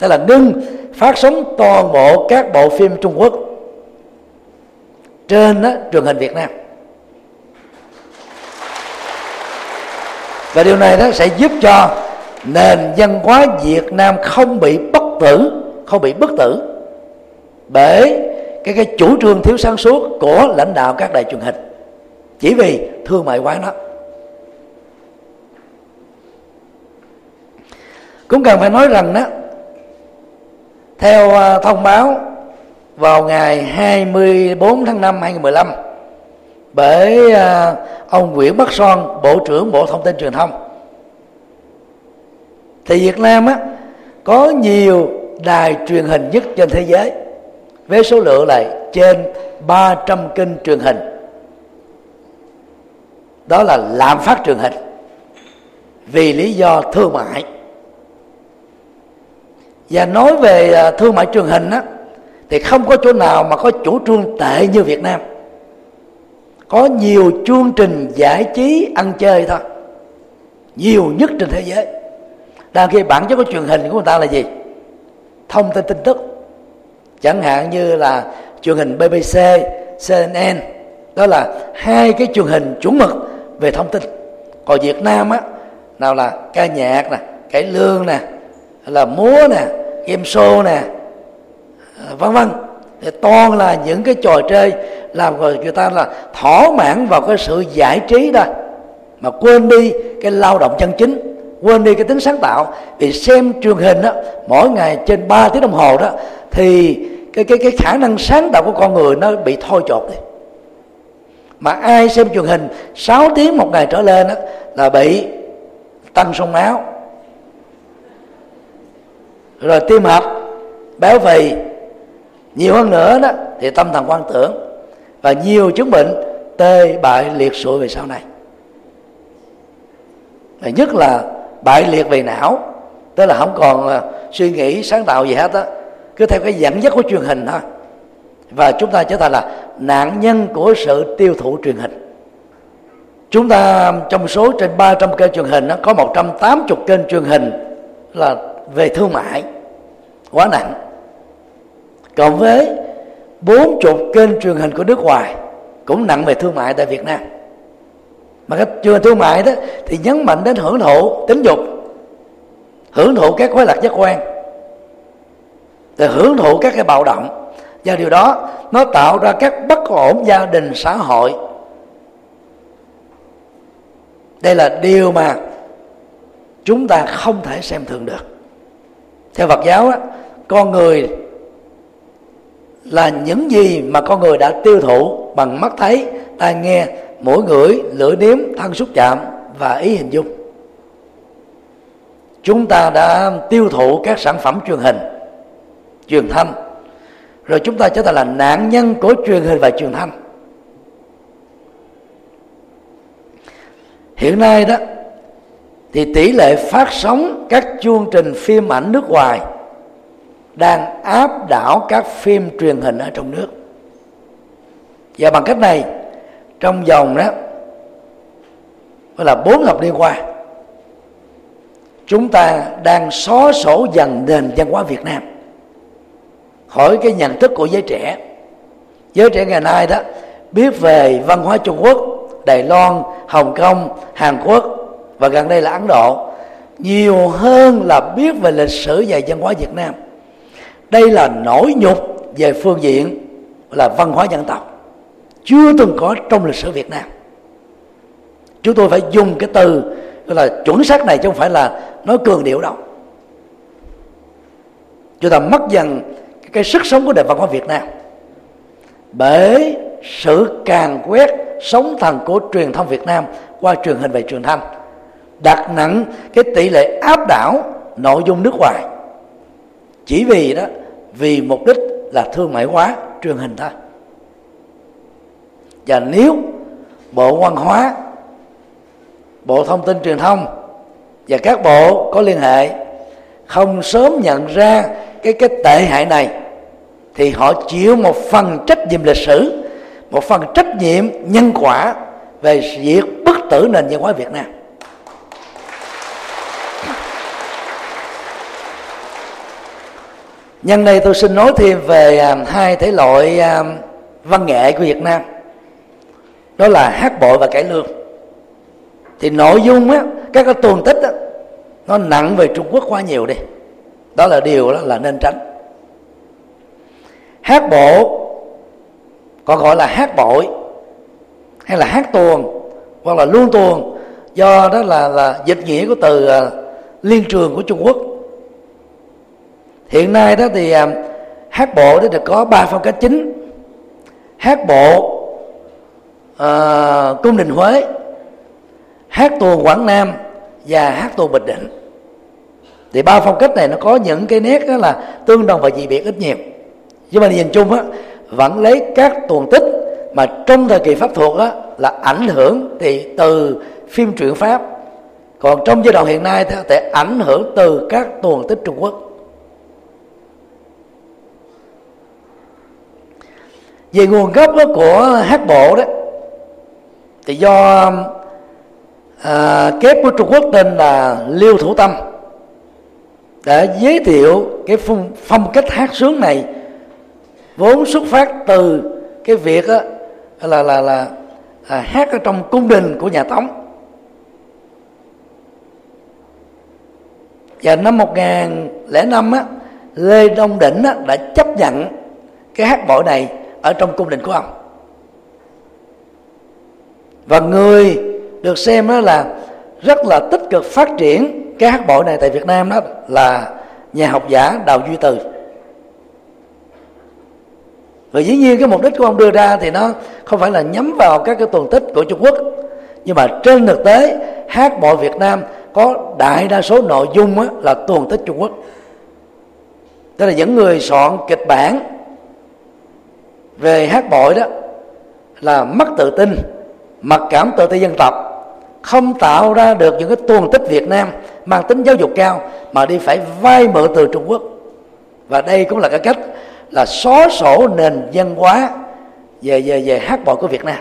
Thế là ngưng phát sóng toàn bộ các bộ phim Trung Quốc trên đó, truyền hình Việt Nam. Và điều này đó sẽ giúp cho nền văn hóa Việt Nam không bị bất tử không bị bất tử bởi cái cái chủ trương thiếu sáng suốt của lãnh đạo các đài truyền hình. Chỉ vì thương mại hóa nó. Cũng cần phải nói rằng đó, theo à, thông báo vào ngày 24 tháng 5 2015 bởi à, ông Nguyễn Bắc Son, Bộ trưởng Bộ Thông tin Truyền thông, thì Việt Nam á có nhiều đài truyền hình nhất trên thế giới với số lượng là trên 300 kênh truyền hình. Đó là lạm phát truyền hình. Vì lý do thương mại. Và nói về à, thương mại truyền hình á, thì không có chỗ nào mà có chủ trương tệ như Việt Nam. Có nhiều chương trình giải trí ăn chơi thôi. Nhiều nhất trên thế giới. Đang khi bản chất của truyền hình của người ta là gì? Thông tin tin tức chẳng hạn như là truyền hình BBC CNN đó là hai cái truyền hình chuẩn mực về thông tin. Còn Việt Nam á, nào là ca nhạc nè, cải lương nè, là múa nè, game show nè, vân vân. Thì toàn là những cái trò chơi làm rồi người ta là thỏa mãn vào cái sự giải trí đó. Mà quên đi cái lao động chân chính, quên đi cái tính sáng tạo. Vì xem truyền hình đó mỗi ngày trên 3 tiếng đồng hồ đó, thì cái cái cái khả năng sáng tạo của con người nó bị thôi chột đi. Mà ai xem truyền hình 6 tiếng một ngày trở lên đó, là bị tăng sông máu. Rồi tim mạch béo phì nhiều hơn nữa đó thì tâm thần quan tưởng và nhiều chứng bệnh tê bại liệt sụi về sau này. Và nhất là bại liệt về não tức là không còn suy nghĩ sáng tạo gì hết á cứ theo cái dẫn dắt của truyền hình thôi. Và chúng ta trở thành là nạn nhân của sự tiêu thụ truyền hình. Chúng ta trong số trên 300 kênh truyền hình nó có 180 kênh truyền hình là về thương mại. Quá nặng. Cộng với bốn chục kênh truyền hình của nước ngoài, cũng nặng về thương mại tại Việt Nam. Mà cái truyền thương mại đó thì nhấn mạnh đến hưởng thụ tính dục, hưởng thụ các khối lạc giác quan để hưởng thụ các cái bạo động. Và điều đó nó tạo ra các bất ổn gia đình xã hội. Đây là điều mà chúng ta không thể xem thường được. Theo phật giáo á, con người là những gì mà con người đã tiêu thụ bằng mắt thấy tai nghe mũi ngửi lưỡi nếm thân xúc chạm và ý hình dung. Chúng ta đã tiêu thụ các sản phẩm truyền hình truyền thanh rồi chúng ta trở thành là nạn nhân của truyền hình và truyền thanh hiện nay đó, thì tỷ lệ phát sóng các chương trình phim ảnh nước ngoài đang áp đảo các phim truyền hình ở trong nước. Và bằng cách này, trong vòng đó gọi là bốn thập niên qua chúng ta đang xóa sổ dần nền văn hóa Việt Nam khỏi cái nhận thức của giới trẻ. Giới trẻ ngày nay đó, biết về văn hóa Trung Quốc, Đài Loan, Hồng Kông, Hàn Quốc và gần đây là Ấn Độ. Nhiều hơn là biết về lịch sử và văn hóa Việt Nam. Đây là nỗi nhục về phương diện là văn hóa dân tộc chưa từng có trong lịch sử Việt Nam. Chúng tôi phải dùng cái từ là chuẩn xác này chứ không phải là nói cường điệu đâu. Chúng ta mất dần cái sức sống của nền văn hóa Việt Nam. Bởi sự càn quét sống thần của truyền thông Việt Nam qua truyền hình và truyền thanh đặt nặng cái tỷ lệ áp đảo nội dung nước ngoài. Chỉ vì đó, vì mục đích là thương mại hóa truyền hình thôi. Và nếu bộ văn hóa, bộ thông tin truyền thông và các bộ có liên hệ, không sớm nhận ra cái cái tệ hại này thì họ chịu một phần trách nhiệm lịch sử một phần trách nhiệm nhân quả về việc bất tử nền văn hóa Việt Nam. Nhân đây tôi xin nói thêm về à, hai thể loại à, văn nghệ của Việt Nam. Đó là hát bội và cải lương. Thì nội dung á các cái tuần tích á, nó nặng về trung quốc quá nhiều đi. Đó là điều đó là nên tránh hát bộ còn gọi là hát bội hay là hát tuồng hoặc là luôn tuồng. Do đó là là dịch nghĩa của từ uh, liên trường của trung quốc. Hiện nay đó thì uh, hát bộ đó được có ba phong cách chính. Hát bộ uh, à, cung đình huế hát tuồng quảng nam và hát tuồng bình định. Thì ba phong cách này nó có những cái nét đó là tương đồng và dị biệt ít nhiều nhưng mà nhìn chung á vẫn lấy các tuồng tích mà trong thời kỳ pháp thuộc á là ảnh hưởng thì từ phim truyện pháp. Còn trong giai đoạn hiện nay thì thể ảnh hưởng từ các tuồng tích trung quốc. Về nguồn gốc của hát bộ đó thì do à, kép của trung quốc tên là liêu thủ tâm đã giới thiệu cái phong, phong cách hát sướng này vốn xuất phát từ cái việc á, là là là à, hát ở trong cung đình của nhà Tống. Và năm 1005 á Lê Đông Đỉnh á, đã chấp nhận cái hát bội này ở trong cung đình của ông. Và người được xem đó là rất là tích cực phát triển cái hát bội này tại Việt Nam đó là nhà học giả Đào Duy Từ và dĩ nhiên cái mục đích của ông đưa ra thì nó không phải là nhắm vào các cái tuần tích của Trung Quốc. Nhưng mà trên thực tế hát bội Việt Nam có đại đa số nội dung á, là tuần tích Trung Quốc. Tức là những người soạn kịch bản về hát bội đó là mất tự tin mặc cảm tự ti dân tộc không tạo ra được những cái tuần tích Việt Nam mang tính giáo dục cao mà đi phải vay mượn từ Trung Quốc. Và đây cũng là cái cách là xóa sổ nền văn hóa về về về hát bội của Việt Nam.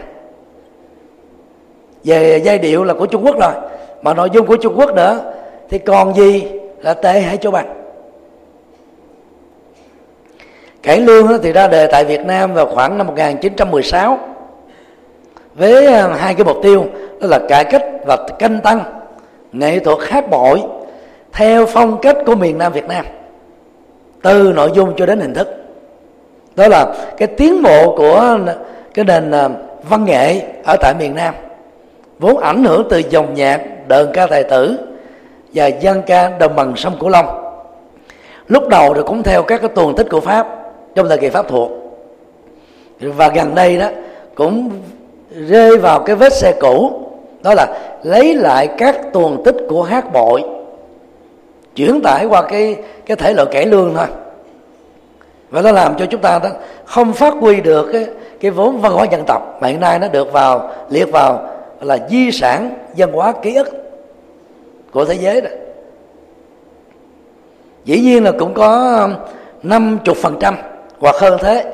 Về giai điệu là của Trung Quốc rồi, mà nội dung của Trung Quốc nữa, thì còn gì là tệ hay cho bằng. Cải lương thì ra đề tại Việt Nam vào khoảng năm 1916 với à, hai cái mục tiêu, đó là cải cách và canh tăng nghệ thuật hát bội theo phong cách của miền Nam Việt Nam, từ nội dung cho đến hình thức đó là cái tiến bộ của cái nền à, văn nghệ ở tại miền Nam. Vốn ảnh hưởng từ dòng nhạc, đờn ca tài tử và dân ca đồng bằng sông Cửu Long. Lúc đầu thì cũng theo các cái tuần tích của Pháp, trong thời kỳ Pháp thuộc. Và gần đây đó, cũng rơi vào cái vết xe cũ, đó là lấy lại các tuần tích của hát bội, chuyển tải qua cái cái thể loại cải lương thôi và nó làm cho chúng ta đó không phát huy được cái cái vốn văn hóa dân tộc mà hiện nay nó được vào liệt vào là di sản văn hóa ký ức của thế giới đó. Dĩ nhiên là cũng có năm chục phần trăm hoặc hơn thế.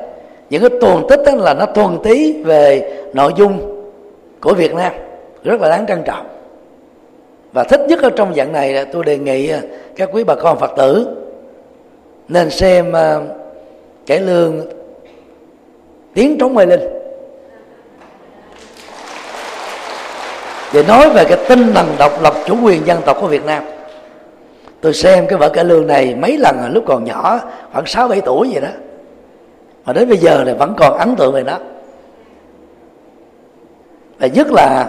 Những cái tuần tích đó là nó thuần tí về nội dung của Việt Nam rất là đáng trân trọng. Và thích nhất ở trong dạng này là tôi đề nghị các quý bà con Phật tử nên xem uh, cải lương, tiếng trống mê linh. Để nói về cái tinh thần độc lập chủ quyền dân tộc của Việt Nam, tôi xem cái vở cải lương này mấy lần lúc còn nhỏ, khoảng sáu bảy tuổi vậy đó. Mà đến bây giờ thì vẫn còn ấn tượng về nó. Và nhất là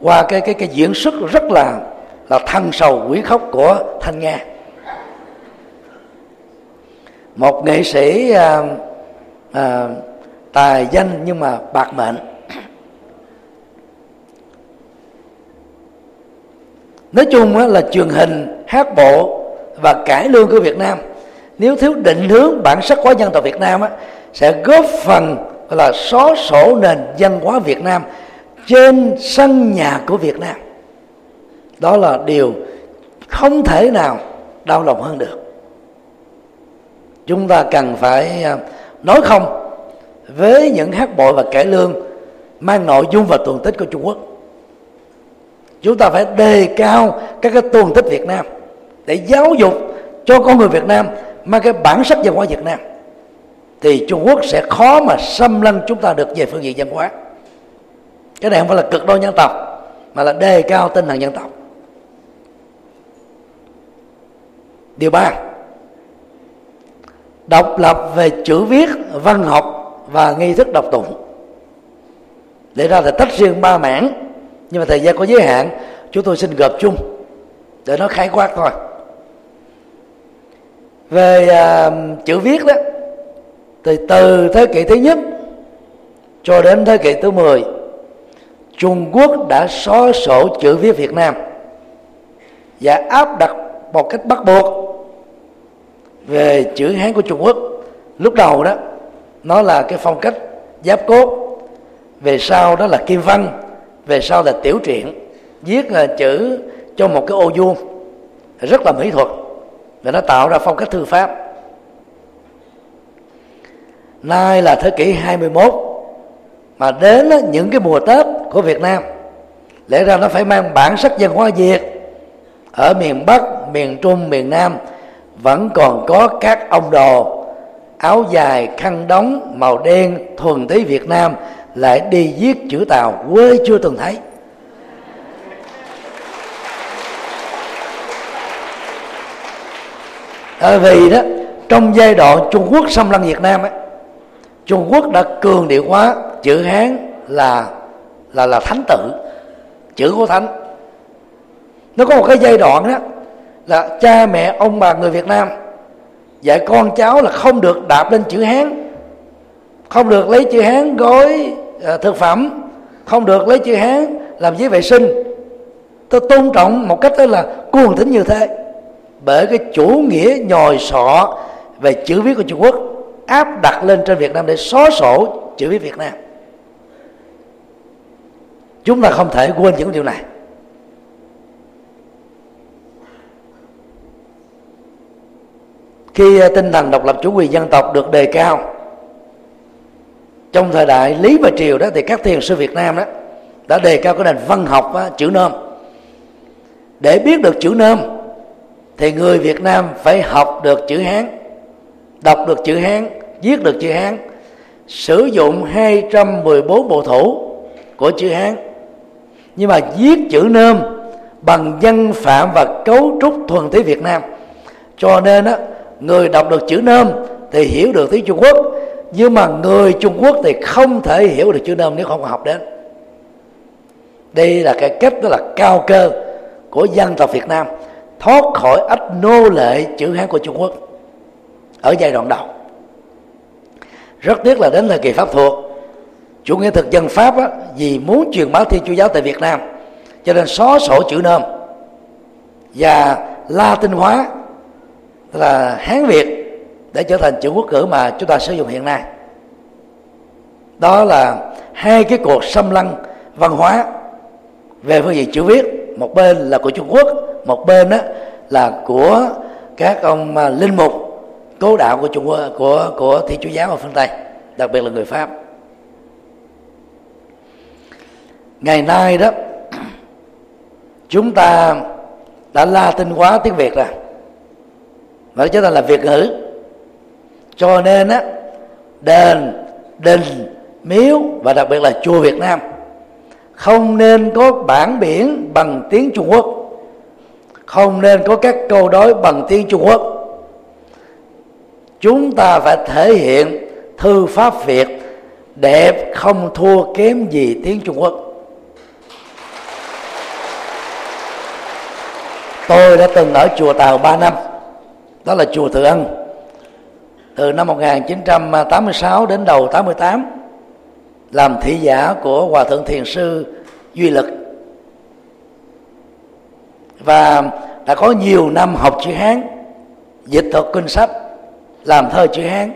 qua cái cái cái diễn xuất rất là là thân sầu quỷ khóc của thanh nga một nghệ sĩ à, à, tài danh nhưng mà bạc mệnh. Nói chung là truyền hình hát bộ và cải lương của Việt Nam. Nếu thiếu định hướng bản sắc hóa dân tộc Việt Nam á, sẽ góp phần là xóa sổ nền văn hóa Việt Nam trên sân nhà của Việt Nam. Đó là điều không thể nào đau lòng hơn được chúng ta cần phải à, nói không với những hát bội và cải lương mang nội dung và tuần tích của Trung Quốc. Chúng ta phải đề cao các cái tuần tích Việt Nam để giáo dục cho con người Việt Nam mang cái bản sắc văn hóa Việt Nam. Thì Trung Quốc sẽ khó mà xâm lăng chúng ta được về phương diện văn hóa. Cái này không phải là cực đoan dân tộc, mà là đề cao tinh thần dân tộc. Điều ba độc lập về chữ viết văn học và nghi thức đọc tụng. Để ra là tách riêng ba mảng nhưng mà thời gian có giới hạn chúng tôi xin gộp chung để nó khái quát thôi. Về uh, chữ viết đó thì từ thế kỷ thứ nhất cho đến thế kỷ thứ 10 Trung Quốc đã xóa sổ chữ viết Việt Nam và áp đặt một cách bắt buộc về chữ Hán của Trung Quốc. Lúc đầu đó nó là cái phong cách giáp cốt về sau đó là kim văn về sau là tiểu truyện viết là chữ cho một cái ô vuông rất là mỹ thuật và nó tạo ra phong cách thư pháp. Nay là thế kỷ 21 mà đến những cái mùa Tết của Việt Nam lẽ ra nó phải mang bản sắc văn hóa Việt ở miền Bắc, miền Trung, miền Nam vẫn còn có các ông đồ. Áo dài khăn đóng màu đen thuần túy Việt Nam lại đi viết chữ Tàu quê chưa từng thấy. Tại vì đó trong giai đoạn Trung Quốc xâm lăng Việt Nam ấy, Trung Quốc đã cường điệu hóa chữ Hán là là là thánh tự chữ của thánh. Nó có một cái giai đoạn đó là cha mẹ, ông bà người Việt Nam. Dạy con cháu là không được đạp lên chữ Hán, không được lấy chữ Hán gói à, thực phẩm, không được lấy chữ Hán làm giấy vệ sinh. Tôi tôn trọng một cách đó là cuồng tính như thế, bởi cái chủ nghĩa nhồi sọ về chữ viết của Trung Quốc áp đặt lên trên Việt Nam để xóa sổ chữ viết Việt Nam. Chúng ta không thể quên những điều này. Khi à, tinh thần độc lập chủ quyền dân tộc được đề cao trong thời đại lý và triều đó thì các thiền sư việt nam đó đã đề cao cái nền văn học đó, chữ nôm. Để biết được chữ nôm thì người việt nam phải học được chữ hán đọc được chữ hán viết được chữ hán sử dụng 214 bộ thủ của chữ hán. Nhưng mà viết chữ nôm bằng dân phạm và cấu trúc thuần tí Việt Nam. Cho nên á người đọc được chữ nôm thì hiểu được tiếng Trung Quốc. Nhưng mà người Trung Quốc thì không thể hiểu được chữ nôm nếu không học đến. Đây là cái cách đó là cao cơ của dân tộc Việt Nam thoát khỏi ách nô lệ chữ Hán của Trung Quốc ở giai đoạn đầu. Rất tiếc là đến thời kỳ pháp thuộc chủ nghĩa thực dân pháp á, vì muốn truyền bá thiên chúa giáo tại việt nam cho nên xóa sổ chữ nôm và la tinh hóa là hán việt để trở thành chữ quốc ngữ mà chúng ta sử dụng hiện nay. Đó là hai cái cuộc xâm lăng văn hóa về phương diện chữ viết. Một bên là của trung quốc, một bên đó là của các ông à, linh mục cố đạo của trung quốc, của của thiên chúa giáo ở phương tây, đặc biệt là người pháp. Ngày nay đó, chúng ta đã la tinh hóa tiếng việt rồi và chúng ta là việt ngữ. Cho nên á, đền, đình, miếu và đặc biệt là chùa việt nam không nên có bản biển bằng tiếng trung quốc. Không nên có các câu đối bằng tiếng trung quốc. Chúng ta phải thể hiện thư pháp việt đẹp không thua kém gì tiếng trung quốc. Tôi đã từng ở chùa Tàu 3 năm đó là chùa Thừa Ân từ năm 1986 đến đầu 88 làm thị giả của hòa thượng thiền sư duy lực. Và đã có nhiều năm học chữ hán, dịch thuật kinh sách, làm thơ chữ hán.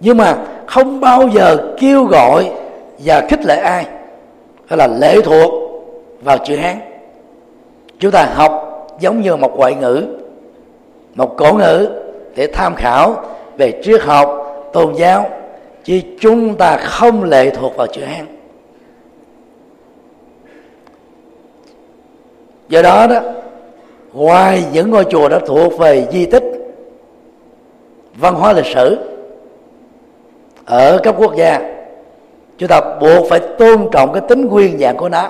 Nhưng mà không bao giờ kêu gọi và khích lệ ai. Hay là lệ thuộc vào chữ hán. Chúng ta học giống như một ngoại ngữ một cổ ngữ để tham khảo về triết học, tôn giáo, chứ chúng ta không lệ thuộc vào chữ hán. Do đó đó, ngoài những ngôi chùa đã thuộc về di tích văn hóa lịch sử ở các quốc gia, chúng ta buộc phải tôn trọng cái tính nguyên dạng của nó,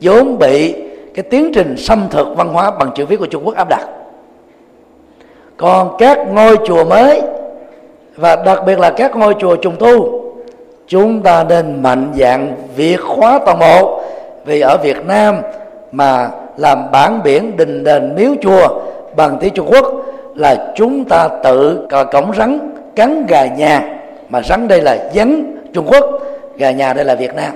vốn bị cái tiến trình xâm thực văn hóa bằng chữ viết của Trung Quốc áp đặt còn các ngôi chùa mới và đặc biệt là các ngôi chùa trùng tu chúng ta nên mạnh dạng việc khóa toàn bộ vì ở Việt Nam mà làm bản biển đình đền miếu chùa bằng tiếng Trung Quốc là chúng ta tự cổng rắn cắn gà nhà. Mà rắn đây là dấn Trung Quốc gà nhà đây là Việt Nam.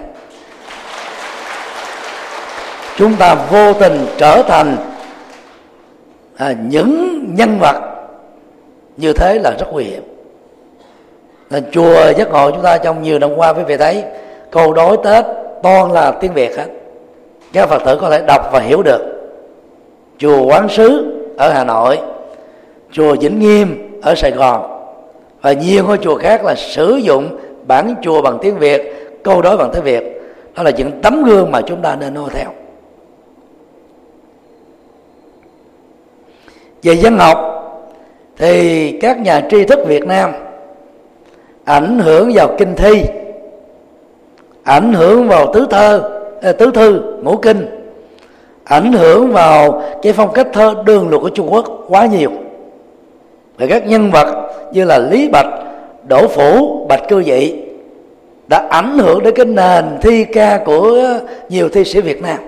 Chúng ta vô tình trở thành à, những nhân vật như thế là rất nguy hiểm. Nên chùa giác ngộ chúng ta trong nhiều năm qua quý vị thấy câu đối tết toàn là tiếng việt hết. Các phật tử có thể đọc và hiểu được. Chùa quán sứ ở hà nội, chùa vĩnh nghiêm ở sài gòn, và nhiều ngôi chùa khác là sử dụng bản chùa bằng tiếng việt, câu đối bằng tiếng việt. Đó là những tấm gương mà chúng ta nên noi theo. Về dân học thì các nhà tri thức việt nam ảnh hưởng vào kinh thi ảnh hưởng vào tứ thơ à, tứ thư ngũ kinh ảnh hưởng vào cái phong cách thơ đường luật của trung quốc quá nhiều. Và các nhân vật như là lý bạch đỗ phủ bạch cư dị đã ảnh hưởng đến cái nền thi ca của nhiều thi sĩ việt nam.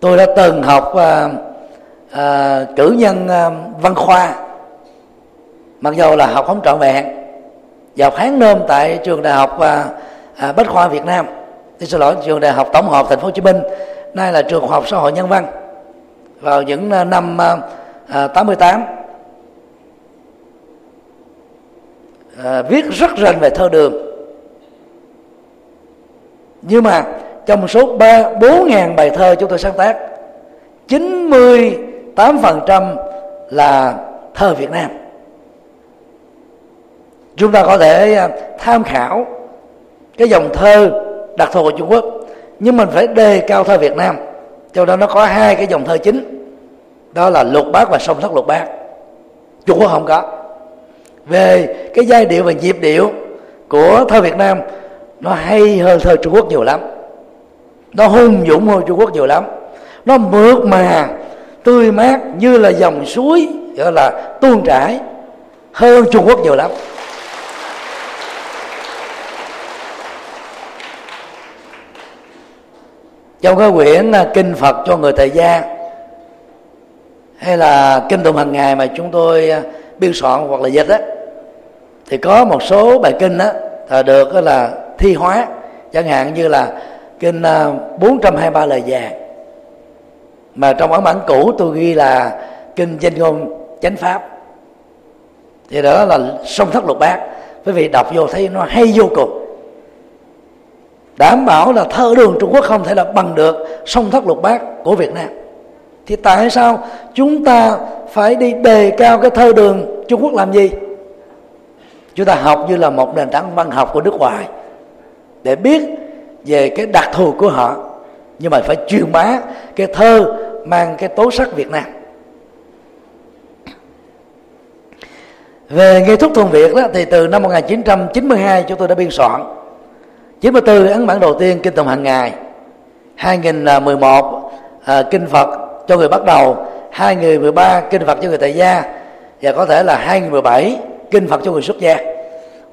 Tôi đã từng học uh, à, cử nhân à, văn khoa mặc dù là học không trọn vẹn và học hán nôm tại trường đại học à, à, bách khoa việt nam. Thì xin lỗi trường đại học tổng hợp thành phố hồ chí minh nay là trường học xã hội nhân văn. Vào những năm à, 88 à, viết rất rành về thơ đường. Nhưng mà trong số ba bốn ngàn bài thơ chúng tôi sáng tác 90 8% là thơ Việt Nam. Chúng ta có thể à, tham khảo cái dòng thơ đặc thù của Trung Quốc, nhưng mình phải đề cao thơ Việt Nam, cho nên nó có hai cái dòng thơ chính, đó là lục bát và song thất lục bát Trung Quốc không có. Về cái giai điệu và nhịp điệu của thơ Việt Nam, nó hay hơn thơ Trung Quốc nhiều lắm. Nó hung dũng hơn Trung Quốc nhiều lắm. Nó mượt mà tươi mát như là dòng suối, gọi là tuôn trải. Hơn Trung Quốc nhiều lắm. Trong cái quyển à, kinh Phật cho người tại gia hay là kinh tụng hàng ngày mà chúng tôi à, biên soạn hoặc là dịch á, thì có một số bài kinh á là được là thi hóa. Chẳng hạn như là kinh à, 423 lời vàng mà trong ấn bản cũ tôi ghi là kinh danh ngôn chánh pháp. Thì đó là sông thất lục bát. Quý vị đọc vô thấy nó hay vô cùng. Đảm bảo là thơ đường trung quốc không thể là bằng được sông thất lục bát của việt nam. Thì tại sao chúng ta phải đi đề cao cái thơ đường trung quốc làm gì? Chúng ta học như là một nền tảng văn học của nước ngoài để biết về cái đặc thù của họ. Nhưng mà phải truyền bá cái thơ mang cái tố sắc Việt Nam. Về nghi thức thuần Việt đó thì từ năm 1992 chúng tôi đã biên soạn. 94 ấn bản đầu tiên kinh tụng hàng ngày. 2011 à, kinh Phật cho người bắt đầu. 2013 kinh Phật cho người tại gia. Và có thể là 2017 kinh Phật cho người xuất gia.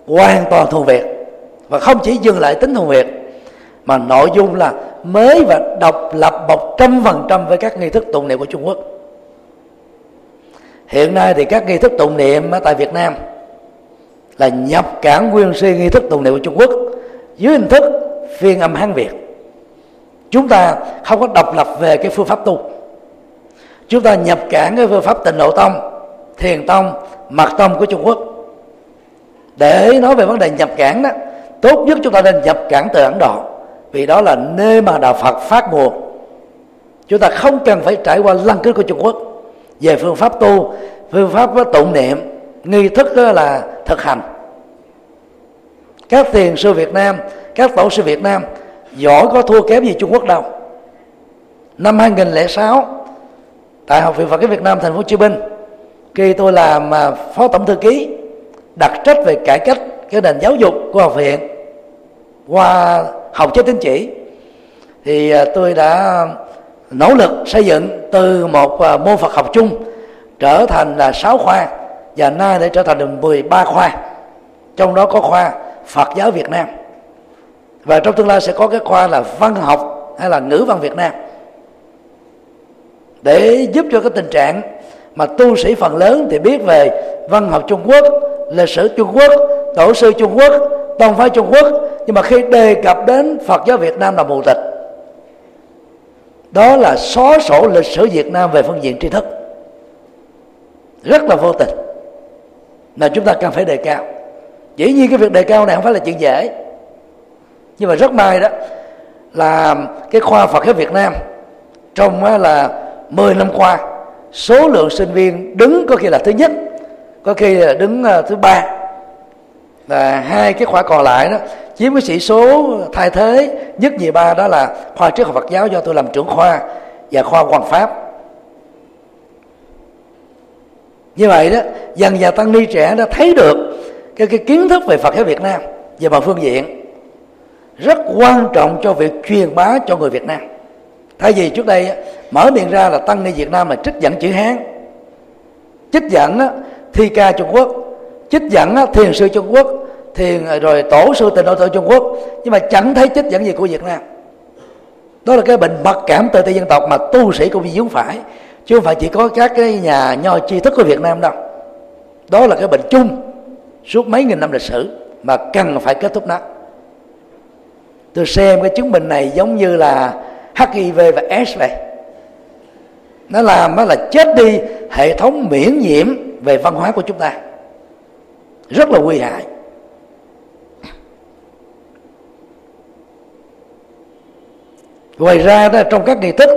Hoàn toàn thuần Việt. Và không chỉ dừng lại tính thuần Việt mà nội dung là mới và độc lập một trăm phần trăm với các nghi thức tụng niệm của Trung Quốc. Hiện nay thì các nghi thức tụng niệm ở tại Việt Nam là nhập cản nguyên si nghi thức tụng niệm của Trung Quốc dưới hình thức phiên âm Hán Việt. Chúng ta không có độc lập về cái phương pháp tu. Chúng ta nhập cản cái phương pháp tịnh độ tông, thiền tông, mật tông của Trung Quốc. Để nói về vấn đề nhập cản đó, tốt nhất chúng ta nên nhập cản từ Ấn Độ vì đó là nơi mà đạo Phật phát nguồn. Chúng ta không cần phải trải qua lăng kính của Trung Quốc. Về phương pháp tu, phương pháp tụng niệm, nghi thức đó là thực hành. Các tiền sư Việt Nam, các tổ sư Việt Nam, giỏi có thua kém gì Trung Quốc đâu. Năm 2006 tại học viện Phật giáo Việt Nam thành phố Hồ Chí Minh, khi tôi làm à, phó tổng thư ký đặt trách về cải cách cái nền giáo dục của học viện qua học chế tín chỉ. Thì à, tôi đã nỗ lực xây dựng từ một à, môn Phật học chung trở thành là sáu khoa và nay để trở thành được 13 khoa. Trong đó có khoa Phật giáo Việt Nam. Và trong tương lai sẽ có cái khoa là văn học hay là ngữ văn Việt Nam. Để giúp cho cái tình trạng mà tu sĩ phần lớn thì biết về văn học Trung Quốc, lịch sử Trung Quốc, tổ sư Trung Quốc, tông phái Trung Quốc nhưng mà khi đề cập đến Phật giáo Việt Nam là mù tịch đó là xóa sổ lịch sử Việt Nam về phương diện tri thức. Rất là vô tình là chúng ta cần phải đề cao. Dĩ nhiên cái việc đề cao này không phải là chuyện dễ. Nhưng mà rất may đó là cái khoa Phật giáo Việt Nam trong là 10 năm qua, số lượng sinh viên đứng có khi là thứ nhất, có khi là đứng ờ, thứ ba và hai cái khoa còn lại đó chiếm cái sĩ số thay thế nhất nhì ba đó là khoa triết học Phật giáo do tôi làm trưởng khoa và khoa hoàng pháp. Như vậy đó dần dần tăng ni trẻ đã thấy được cái, cái kiến thức về Phật giáo Việt Nam về mọi phương diện rất quan trọng cho việc truyền bá cho người Việt Nam. Thay vì trước đây mở miệng ra là tăng ni Việt Nam là trích dẫn chữ Hán trích dẫn thi ca Trung Quốc chích dẫn thiền sư Trung Quốc, thiền à, rồi tổ sư tịnh độ tổ Trung Quốc. Nhưng mà chẳng thấy chích dẫn gì của Việt Nam. Đó là cái bệnh mặc cảm tự ti dân tộc mà tu sĩ cũng bị dướng phải. Chứ không phải chỉ có các cái nhà nho tri thức của Việt Nam đâu. Đó là cái bệnh chung suốt mấy nghìn năm lịch sử mà cần phải kết thúc nó. Tôi xem cái chứng bệnh này giống như là HIV và S vậy. Nó làm nó là chết đi hệ thống miễn nhiễm về văn hóa của chúng ta rất là nguy hại. Ngoài ra đó, trong các nghi thức,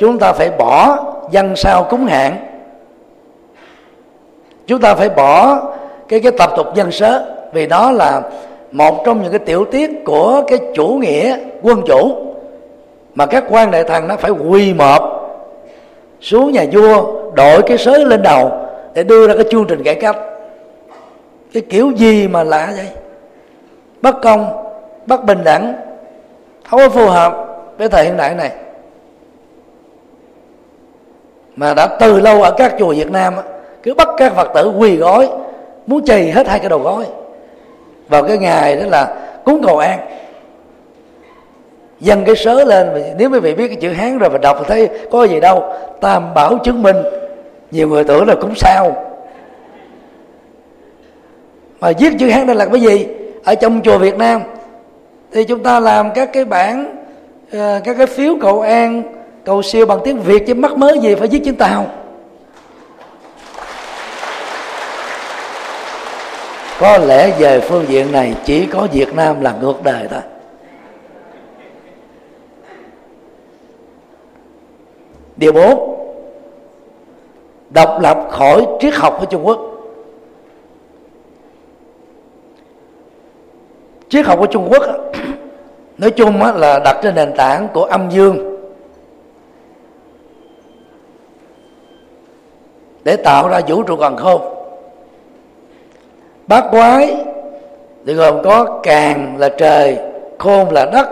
chúng ta phải bỏ dân sao cúng hạn chúng ta phải bỏ cái cái tập tục dân sớ, vì đó là một trong những cái tiểu tiết của cái chủ nghĩa quân chủ mà các quan đại thần nó phải quỳ mọp xuống nhà vua, đội cái sớ lên đầu để đưa ra cái chương trình cải cách cái kiểu gì mà lạ vậy? Bất công, bất bình đẳng, không có phù hợp với thời hiện đại này. Mà đã từ lâu ở các chùa Việt Nam cứ bắt các Phật tử quỳ gói muốn chày hết hai cái đầu gói vào cái ngày đó là cúng cầu an. Dâng cái sớ lên, nếu quý vị biết cái chữ hán rồi và đọc thì thấy có gì đâu. Tam bảo chứng minh, nhiều người tưởng là cúng sao mà viết chữ hán đây là cái gì? Ở trong chùa việt nam. Thì chúng ta làm các cái bản ờ, các cái phiếu cầu an, cầu siêu bằng tiếng việt chứ mắc mới gì phải viết chữ tàu. Có lẽ về phương diện này chỉ có việt nam là ngược đời thôi. Điều bốn, độc lập khỏi triết học của trung quốc. Triết học của trung quốc nói chung là đặt trên nền tảng của âm dương. Để tạo ra vũ trụ còn khôn bát quái thì gồm có càng là trời, khôn là đất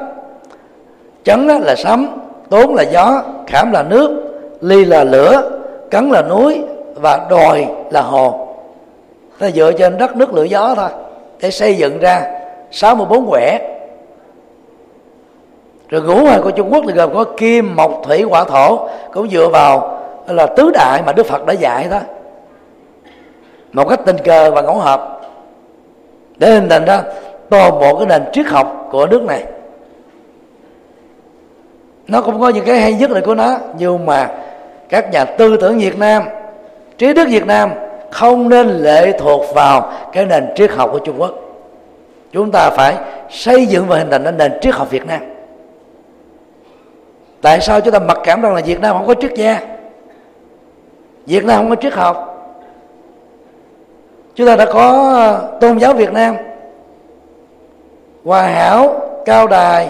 chấn là sấm, tốn là gió, khảm là nước, ly là lửa, cắn là núi và đòi là hồ. Ta dựa trên đất nước lửa gió thôi, để xây dựng ra 64 quẻ. Rồi ngũ hành của Trung Quốc thì gồm có kim, mộc, thủy hỏa thổ, cũng dựa vào là tứ đại mà Đức Phật đã dạy đó. Một cách tình cờ và ngẫu hợp. Để hình thành ra toàn bộ cái nền triết học của nước này. Nó cũng có những cái hay nhất là của nó, nhưng mà các nhà tư tưởng Việt Nam, trí thức Việt Nam không nên lệ thuộc vào cái nền triết học của Trung Quốc chúng ta phải xây dựng và hình thành nên nền triết học Việt Nam. Tại sao chúng ta mặc cảm rằng là Việt Nam không có triết gia? Việt Nam không có triết học. Chúng ta đã có tôn giáo Việt Nam, hòa hảo, cao đài,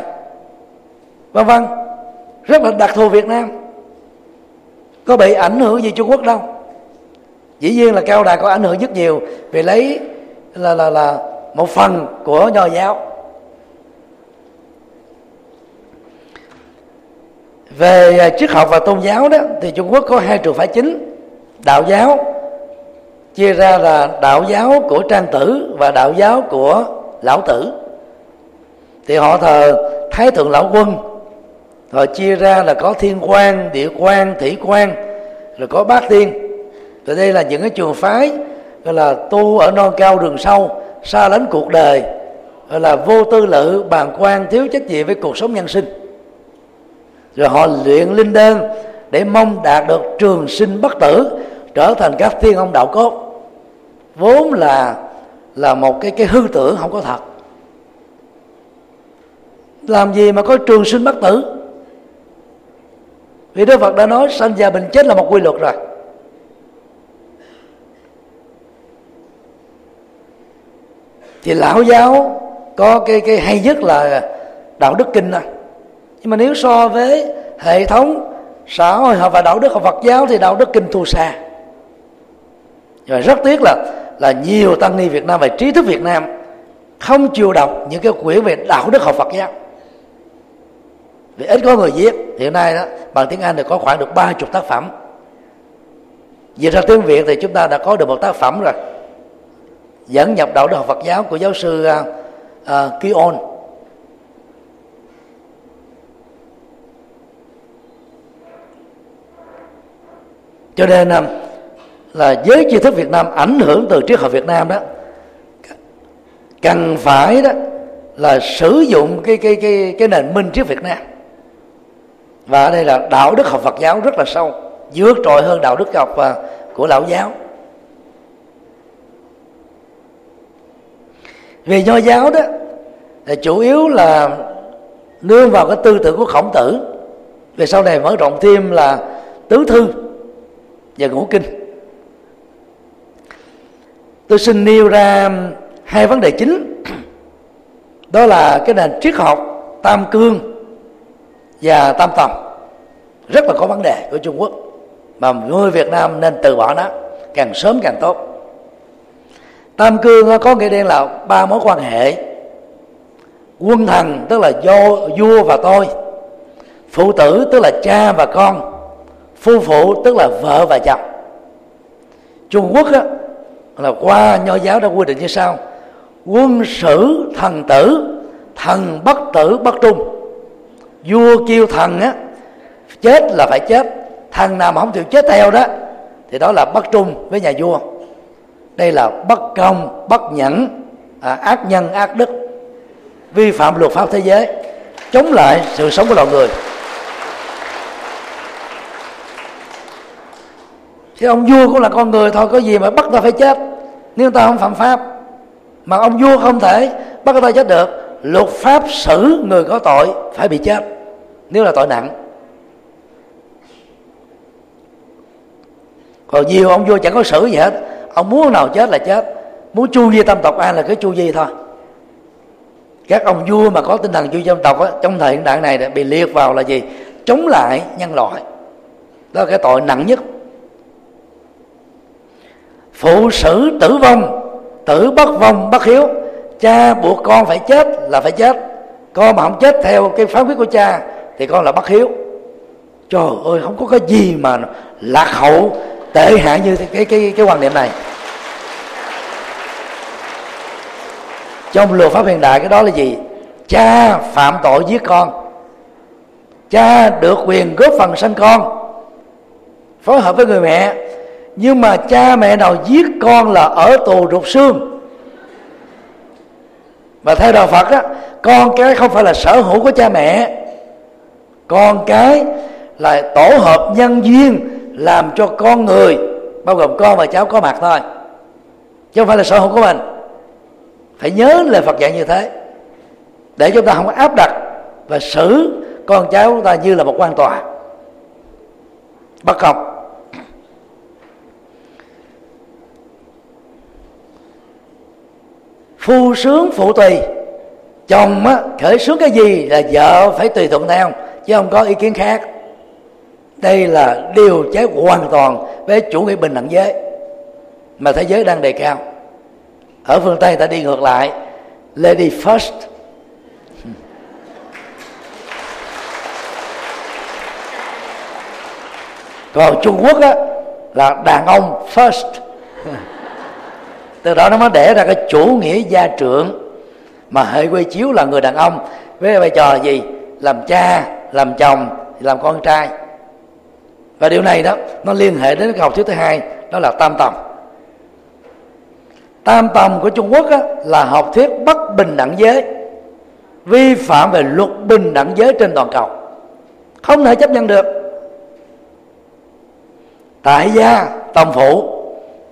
vân vân. Rất là đặc thù Việt Nam. Có bị ảnh hưởng gì Trung Quốc đâu? Dĩ nhiên là cao đài có ảnh hưởng rất nhiều vì lấy là là là một phần của nho giáo. Về à, triết học và tôn giáo đó, thì Trung Quốc có hai trường phái chính. Đạo giáo, chia ra là đạo giáo của trang tử và đạo giáo của lão tử. Thì họ thờ thái thượng lão quân. Rồi chia ra là có thiên quan địa quan thủy quan rồi có bát tiên. Rồi đây là những cái trường phái, gọi là tu ở non cao đường sâu xa lánh cuộc đời, gọi là vô tư lự bàn quan, thiếu trách nhiệm với cuộc sống nhân sinh. Rồi họ luyện linh đơn để mong đạt được trường sinh bất tử, trở thành các thiên ông đạo cốt. Vốn là là một cái cái hư tưởng không có thật. Làm gì mà có trường sinh bất tử? Vì đức phật đã nói, sanh già bệnh chết là một quy luật rồi. Thì lão giáo có cái cái hay nhất là đạo đức kinh này nhưng mà nếu so với hệ thống xã hội học và đạo đức học Phật giáo thì đạo đức kinh thua xa. Và rất tiếc là là nhiều tăng ni Việt Nam và trí thức Việt Nam không chịu đọc những cái quyển về đạo đức học Phật giáo. Vì ít có người viết. Hiện nay đó, bằng tiếng Anh thì có khoảng được ba chục tác phẩm. Về ra tiếng Việt thì chúng ta đã có được một tác phẩm rồi dẫn nhập đạo đức học Phật giáo của giáo sư uh, uh, Kion. Cho nên uh, là giới tri thức Việt Nam ảnh hưởng từ triết học Việt Nam đó cần phải đó là sử dụng cái cái cái cái nền minh triết Việt Nam. Và ở đây là đạo đức học Phật giáo rất là sâu vượt trội hơn đạo đức học uh, của lão giáo. Về nho giáo đó, thì chủ yếu là nương vào cái tư tưởng của khổng tử. Về sau này mở rộng thêm là tứ thư và ngũ kinh. Tôi xin nêu ra hai vấn đề chính. Đó là cái nền triết học tam cương và tam tòng. Rất là có vấn đề của trung quốc. Mà người việt nam nên từ bỏ nó, càng sớm càng tốt tam cương có nghĩa đen là ba mối quan hệ. Quân thần tức là do vua và tôi. Phụ tử tức là cha và con. Phu phụ tức là vợ và chồng. Trung quốc á, là qua nho giáo đã quy định như sau. Quân sử thần tử thần bất tử bất trung. Vua kêu thần á chết là phải chết. Thần nào mà không chịu chết theo đó thì đó là bất trung với nhà vua đây là bất công bất nhẫn à, ác nhân ác đức vi phạm luật pháp thế giới chống lại sự sống của loài người. Thì ông vua cũng là con người thôi có gì mà bắt ta phải chết? Nếu ta không phạm pháp mà ông vua không thể bắt ta chết được luật pháp xử người có tội phải bị chết nếu là tội nặng. Còn nhiều ông vua chẳng có xử gì hết ông muốn nào chết là chết. Muốn chu di tâm tộc ai là cứ chu di thôi. Các ông vua mà có tinh thần chu di tâm tộc á, trong thời hiện đại này bị liệt vào là gì? Chống lại nhân loại. Đó là cái tội nặng nhất. Phụ sử tử vong tử bất vong bất hiếu. Cha buộc con phải chết là phải chết. Con mà không chết theo cái phán quyết của cha thì con là bất hiếu. Trời ơi không có cái gì mà lạc hậu tệ hại như cái cái cái, quan niệm này. Trong luật pháp hiện đại cái đó là gì? Cha phạm tội giết con. Cha được quyền góp phần sanh con. Phối hợp với người mẹ. Nhưng mà cha mẹ nào giết con là ở tù rụt xương. Và theo đạo phật á con cái không phải là sở hữu của cha mẹ. Con cái là tổ hợp nhân duyên làm cho con người bao gồm con và cháu có mặt thôi chứ không phải là sở hữu của mình. Phải nhớ lời Phật dạy như thế để chúng ta không áp đặt và xử con cháu chúng ta như là một quan tòa. Bất công. Phu sướng phụ tùy chồng á, khởi sướng cái gì là vợ phải tùy thuận theo chứ không có ý kiến khác đây là điều trái hoàn toàn với chủ nghĩa bình đẳng giới mà thế giới đang đề cao. Ở phương tây ta đi ngược lại, lady first. Còn trung quốc á, là đàn ông first. Từ đó nó mới để ra cái chủ nghĩa gia trưởng mà hệ quy chiếu là người đàn ông với vai trò gì? Làm cha, làm chồng, làm con trai và điều này đó nó liên hệ đến cái học thuyết thứ hai đó là tam tầm. Tam tầm của trung quốc á, là học thuyết bất bình đẳng giới vi phạm về luật bình đẳng giới trên toàn cầu. Không thể chấp nhận được. Tại gia tòng phụ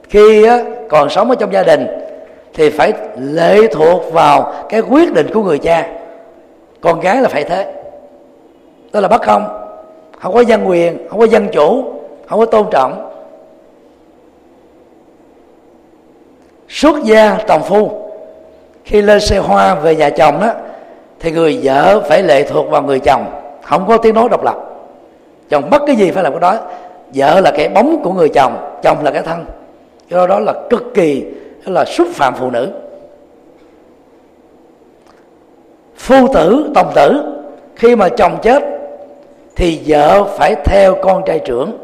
khi á, còn sống ở trong gia đình thì phải lệ thuộc vào cái quyết định của người cha. Con gái là phải thế. Đó là bất công không có dân quyền, không có dân chủ, không có tôn trọng. Xuất gia tòng phu. Khi lên xe hoa về nhà chồng đó, thì người vợ phải lệ thuộc vào người chồng. Không có tiếng nói độc lập. Chồng bất cái gì phải làm cái đó. Vợ là cái bóng của người chồng chồng là cái thân. Do đó là cực kỳ là xúc phạm phụ nữ. Phu tử, tòng tử, khi mà chồng chết thì vợ phải theo con trai trưởng.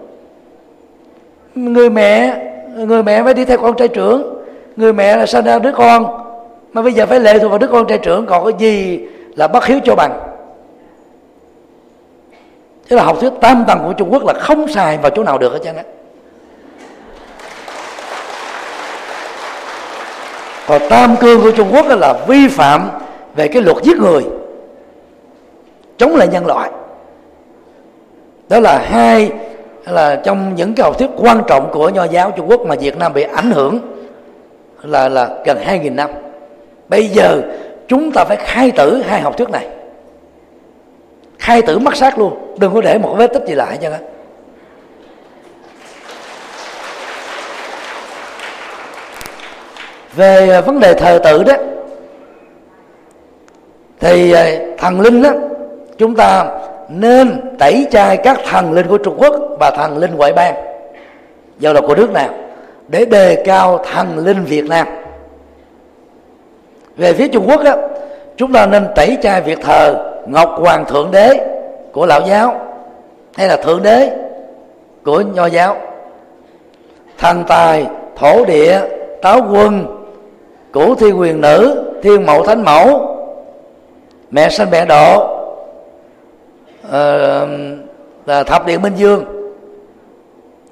Người mẹ người mẹ phải đi theo con trai trưởng. Người mẹ là sinh ra đứa con? Mà bây giờ phải lệ thuộc vào đứa con trai trưởng, còn có gì là bất hiếu cho bằng? Thế là học thuyết tam tầng của trung quốc là không xài vào chỗ nào được hết trơn á. Còn tam cương của trung quốc là vi phạm về cái luật giết người, chống lại nhân loại đó là hai, là trong những cái học thuyết quan trọng của nho giáo Trung Quốc mà Việt Nam bị ảnh hưởng là là gần hai nghìn năm. Bây giờ chúng ta phải khai tử hai học thuyết này. Khai tử mất sát luôn, đừng có để một vết tích gì lại cho nó về à, vấn đề thờ tự đó, thì à, thần linh đó, chúng ta nên tẩy chay các thần linh của Trung Quốc và thần linh ngoại bang. Giàu là của nước nào? Để đề cao thần linh Việt Nam. Về phía Trung Quốc á, chúng ta nên tẩy chay việc thờ Ngọc Hoàng Thượng Đế của Lão giáo hay là Thượng Đế của Nho giáo. Thần tài thổ địa táo quân cửu thiên quyền nữ thiên mẫu thánh mẫu mẹ sanh mẹ độ Ờ, ờ, là thập điện minh dương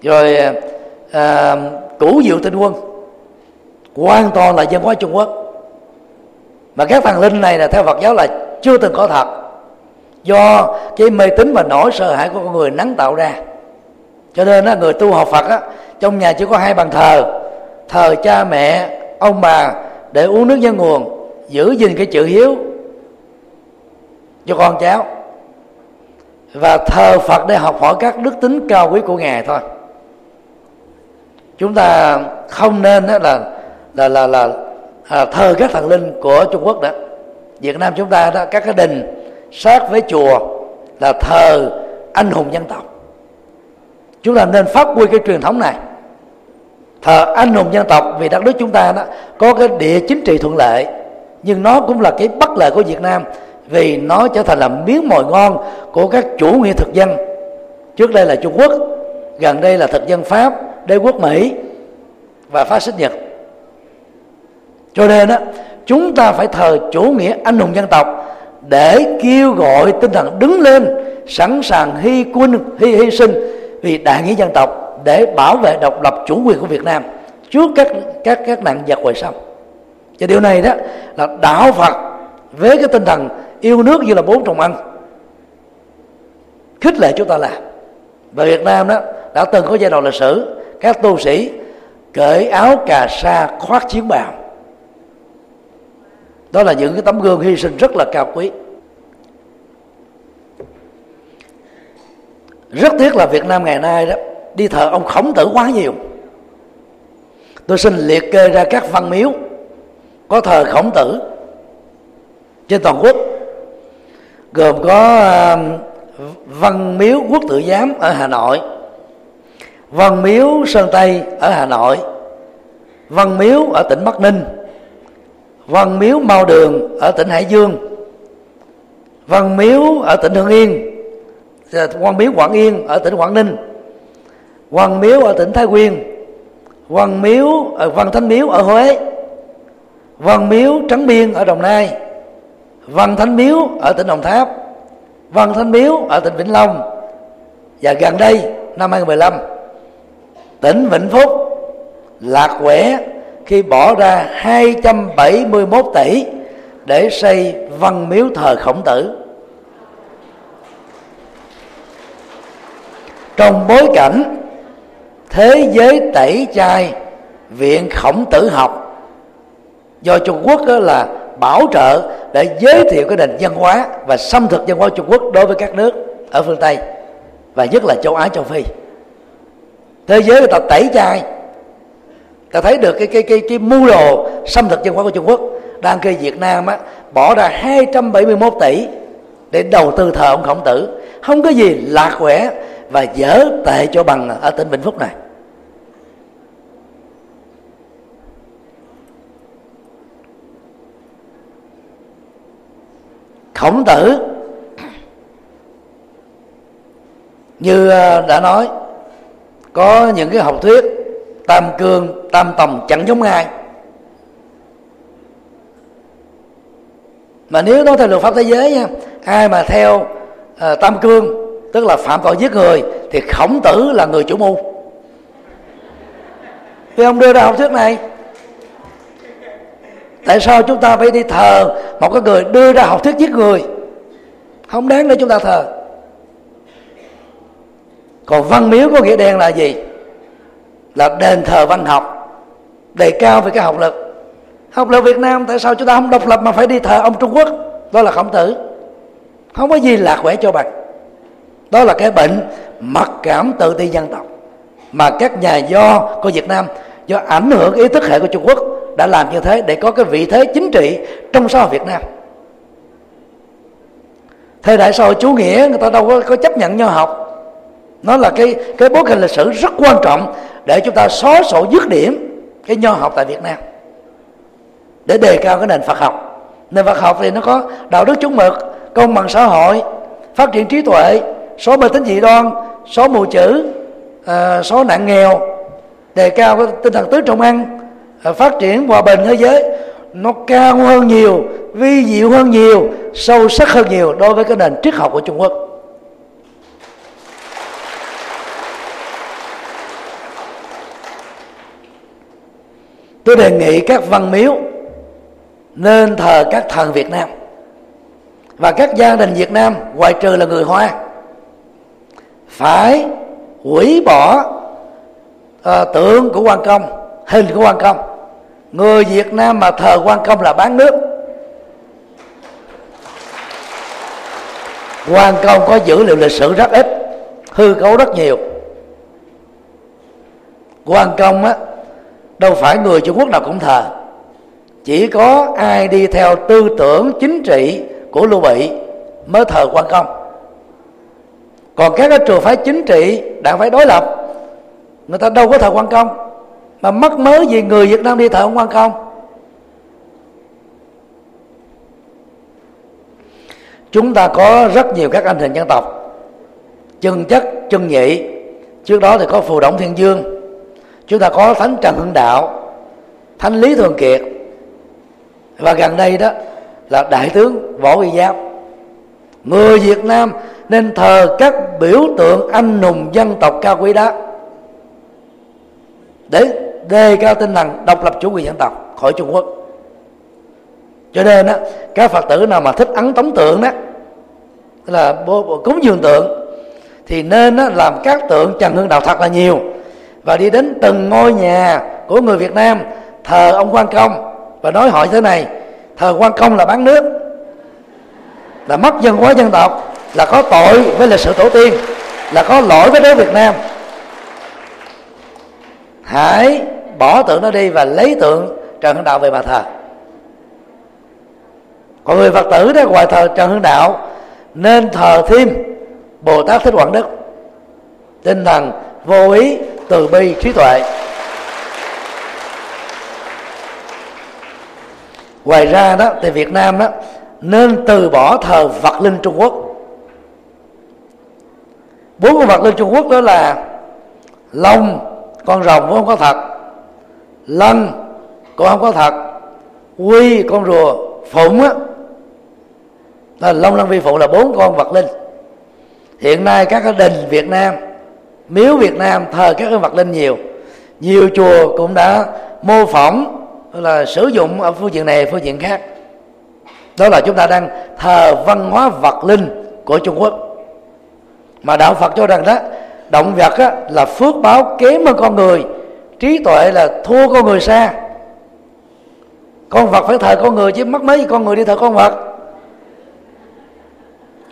rồi à, cửu diệu tinh quân. Hoàn toàn là dân hóa trung quốc. Mà các thần linh này là theo phật giáo là chưa từng có thật. Do cái mê tín và nỗi sợ hãi của con người nắng tạo ra. Cho nên á người tu học phật á, trong nhà chỉ có hai bàn thờ. Thờ cha mẹ ông bà để uống nước nhân nguồn giữ gìn cái chữ hiếu cho con cháu và thờ phật để học hỏi các đức tính cao quý của ngài thôi. Chúng ta không nên là là là là à, thờ các thần linh của trung quốc đó. Việt nam chúng ta đó các cái đình sát với chùa là thờ anh hùng dân tộc. Chúng ta nên phát huy cái truyền thống này. Thờ anh hùng dân tộc vì đất nước chúng ta đó có cái địa chính trị thuận lợi nhưng nó cũng là cái bất lợi của việt nam vì nó trở thành là miếng mồi ngon của các chủ nghĩa thực dân trước đây là trung quốc, gần đây là thực dân pháp, đế quốc mỹ và phát xít nhật cho nên đó chúng ta phải thờ chủ nghĩa anh hùng dân tộc để kêu gọi tinh thần đứng lên, sẵn sàng hy quân, hy hy sinh vì đại nghĩa dân tộc để bảo vệ độc lập chủ quyền của Việt Nam trước các các các nạn giặc ngoại xâm. Và điều này đó là đạo Phật với cái tinh thần yêu nước như là bốn trồng ăn khích lệ chúng ta làm. Và Việt Nam đó đã từng có giai đoạn lịch sử, các tu sĩ cởi áo cà sa khoác chiến bào. Đó là những cái tấm gương hy sinh rất là cao quý. Rất tiếc là Việt Nam ngày nay đó, đi thờ ông khổng tử quá nhiều. Tôi xin liệt kê ra các văn miếu có thờ khổng tử trên toàn quốc gồm có văn miếu quốc tự giám ở hà nội, văn miếu sơn tây ở hà nội, văn miếu ở tỉnh bắc ninh, văn miếu mao đường ở tỉnh hải dương, văn miếu ở tỉnh hưng yên ờ, văn miếu quảng yên ở tỉnh quảng ninh, Văn Miếu ở tỉnh Thái Nguyên, Văn Miếu ở Văn Thánh Miếu ở Huế, Văn Miếu Trắng Biên ở Đồng Nai Văn Thánh Miếu ở tỉnh Đồng Tháp, Văn Thánh Miếu ở tỉnh Vĩnh Long. Và gần đây, năm 2015 tỉnh Vĩnh Phúc lạc quẻ khi bỏ ra 271 tỷ để xây văn miếu thờ khổng tử. Trong bối cảnh thế giới tẩy chay, viện khổng tử học do Trung Quốc đó là bảo trợ để giới thiệu cái nền văn hóa và xâm thực văn hóa Trung Quốc đối với các nước ở phương Tây và nhất là châu Á châu Phi. Thế giới người ta tẩy chay ta thấy được cái cái cái cái mưu đồ xâm thực văn hóa của Trung Quốc đang khi Việt Nam á, bỏ ra 271 tỷ để đầu tư thờ ông khổng tử. Không có gì lạc quẻ và dở tệ cho bằng ở tỉnh Vĩnh Phúc này. Khổng tử. Như ờ, đã nói có những cái học thuyết tam cương tam tòng chẳng giống ai. Mà nếu nói theo luật pháp thế giới nha ai mà theo uh, tam cương tức là phạm tội giết người thì khổng tử là người chủ mưu. Thì ông đưa ra học thuyết này? Tại sao chúng ta phải đi thờ một cái người đưa ra học thuyết giết người? Không đáng để chúng ta thờ. Còn văn miếu có nghĩa đen là gì? Là đền thờ văn học đề cao về cái học lực. Học lực việt nam tại sao chúng ta không độc lập mà phải đi thờ ông trung quốc? Đó là khổng tử. Không có gì lạc quẻ cho bạn. đó là cái bệnh mặc cảm tự ti dân tộc, mà các nhà do của việt nam do ảnh hưởng ý thức hệ của trung quốc đã làm như thế để có cái vị thế chính trị trong xã hội việt nam. Thời đại xã hội chủ nghĩa người ta đâu có, có chấp nhận nho học. Nó là cái cái bối cảnh lịch sử rất quan trọng để chúng ta xóa sổ dứt điểm cái nho học tại Việt Nam. Để đề cao cái nền Phật học. Nền Phật học thì nó có đạo đức chuẩn mực công bằng xã hội phát triển trí tuệ số mê tính dị đoan số mù chữ uh, số nạn nghèo đề cao cái tinh thần tứ trọng ăn à, phát triển hòa bình thế giới nó cao hơn nhiều vi diệu hơn nhiều sâu sắc hơn nhiều đối với cái nền triết học của Trung Quốc. Tôi đề nghị các văn miếu nên thờ các thần Việt Nam. Và các gia đình Việt Nam ngoài trừ là người Hoa phải hủy bỏ uh, tượng của quan công hình của quan công người Việt Nam mà thờ quan công là bán nước. Quan công có dữ liệu lịch sử rất ít, hư cấu rất nhiều. Quan công á, đâu phải người trung quốc nào cũng thờ. Chỉ có ai đi theo tư tưởng chính trị của lưu bị mới thờ quan công. Còn các cái trường phái chính trị đảng phái đối lập, người ta đâu có thờ quan công mà mắc mớ gì người việt nam đi thờ quan công. Chúng ta có rất nhiều các anh hình dân tộc. Chân chất, chân nhị. Trước đó thì có phù động thiên dương. Chúng ta có thánh trần hưng đạo, thánh lý thường kiệt. Và gần đây đó là đại tướng võ uy giáp. Người việt nam nên thờ các biểu tượng anh hùng dân tộc cao quý đó. Để đề cao tinh thần độc lập chủ quyền dân tộc khỏi trung quốc. Cho nên á các phật tử nào mà thích ấn tống tượng đó là cúng dường tượng thì nên á, làm các tượng trần hương đạo thật là nhiều. Và đi đến từng ngôi nhà của người Việt Nam thờ ông quan công và nói hỏi thế này thờ quan công là bán nước là mất dân hóa dân tộc là có tội với lịch sử tổ tiên là có lỗi với đất Việt Nam. Hãy bỏ tượng nó đi và lấy tượng Trần Hưng Đạo về mà thờ. Còn người Phật tử đó, ngoài thờ Trần Hưng Đạo, nên thờ thêm Bồ Tát Thích Quảng Đức. Tinh thần vô ý từ bi trí tuệ. Ngoài ra đó, thì Việt Nam đó, nên từ bỏ thờ vật linh Trung Quốc. Bốn con vật linh Trung Quốc đó là lông con rồng vốn không có thật lân cũng không có thật. Quy con rùa phụng á là long lân vi phụ là bốn con vật linh. Hiện nay các cái đình việt nam miếu việt nam thờ các cái vật linh nhiều. Nhiều chùa cũng đã mô phỏng là sử dụng ở phương diện này phương diện khác. Đó là chúng ta đang thờ văn hóa vật linh của trung quốc. Mà đạo phật cho rằng đó động vật á, là phước báo kém hơn con người trí tuệ là thua con người xa. Con vật phải thờ con người, chứ mất mấy con người đi thờ con vật.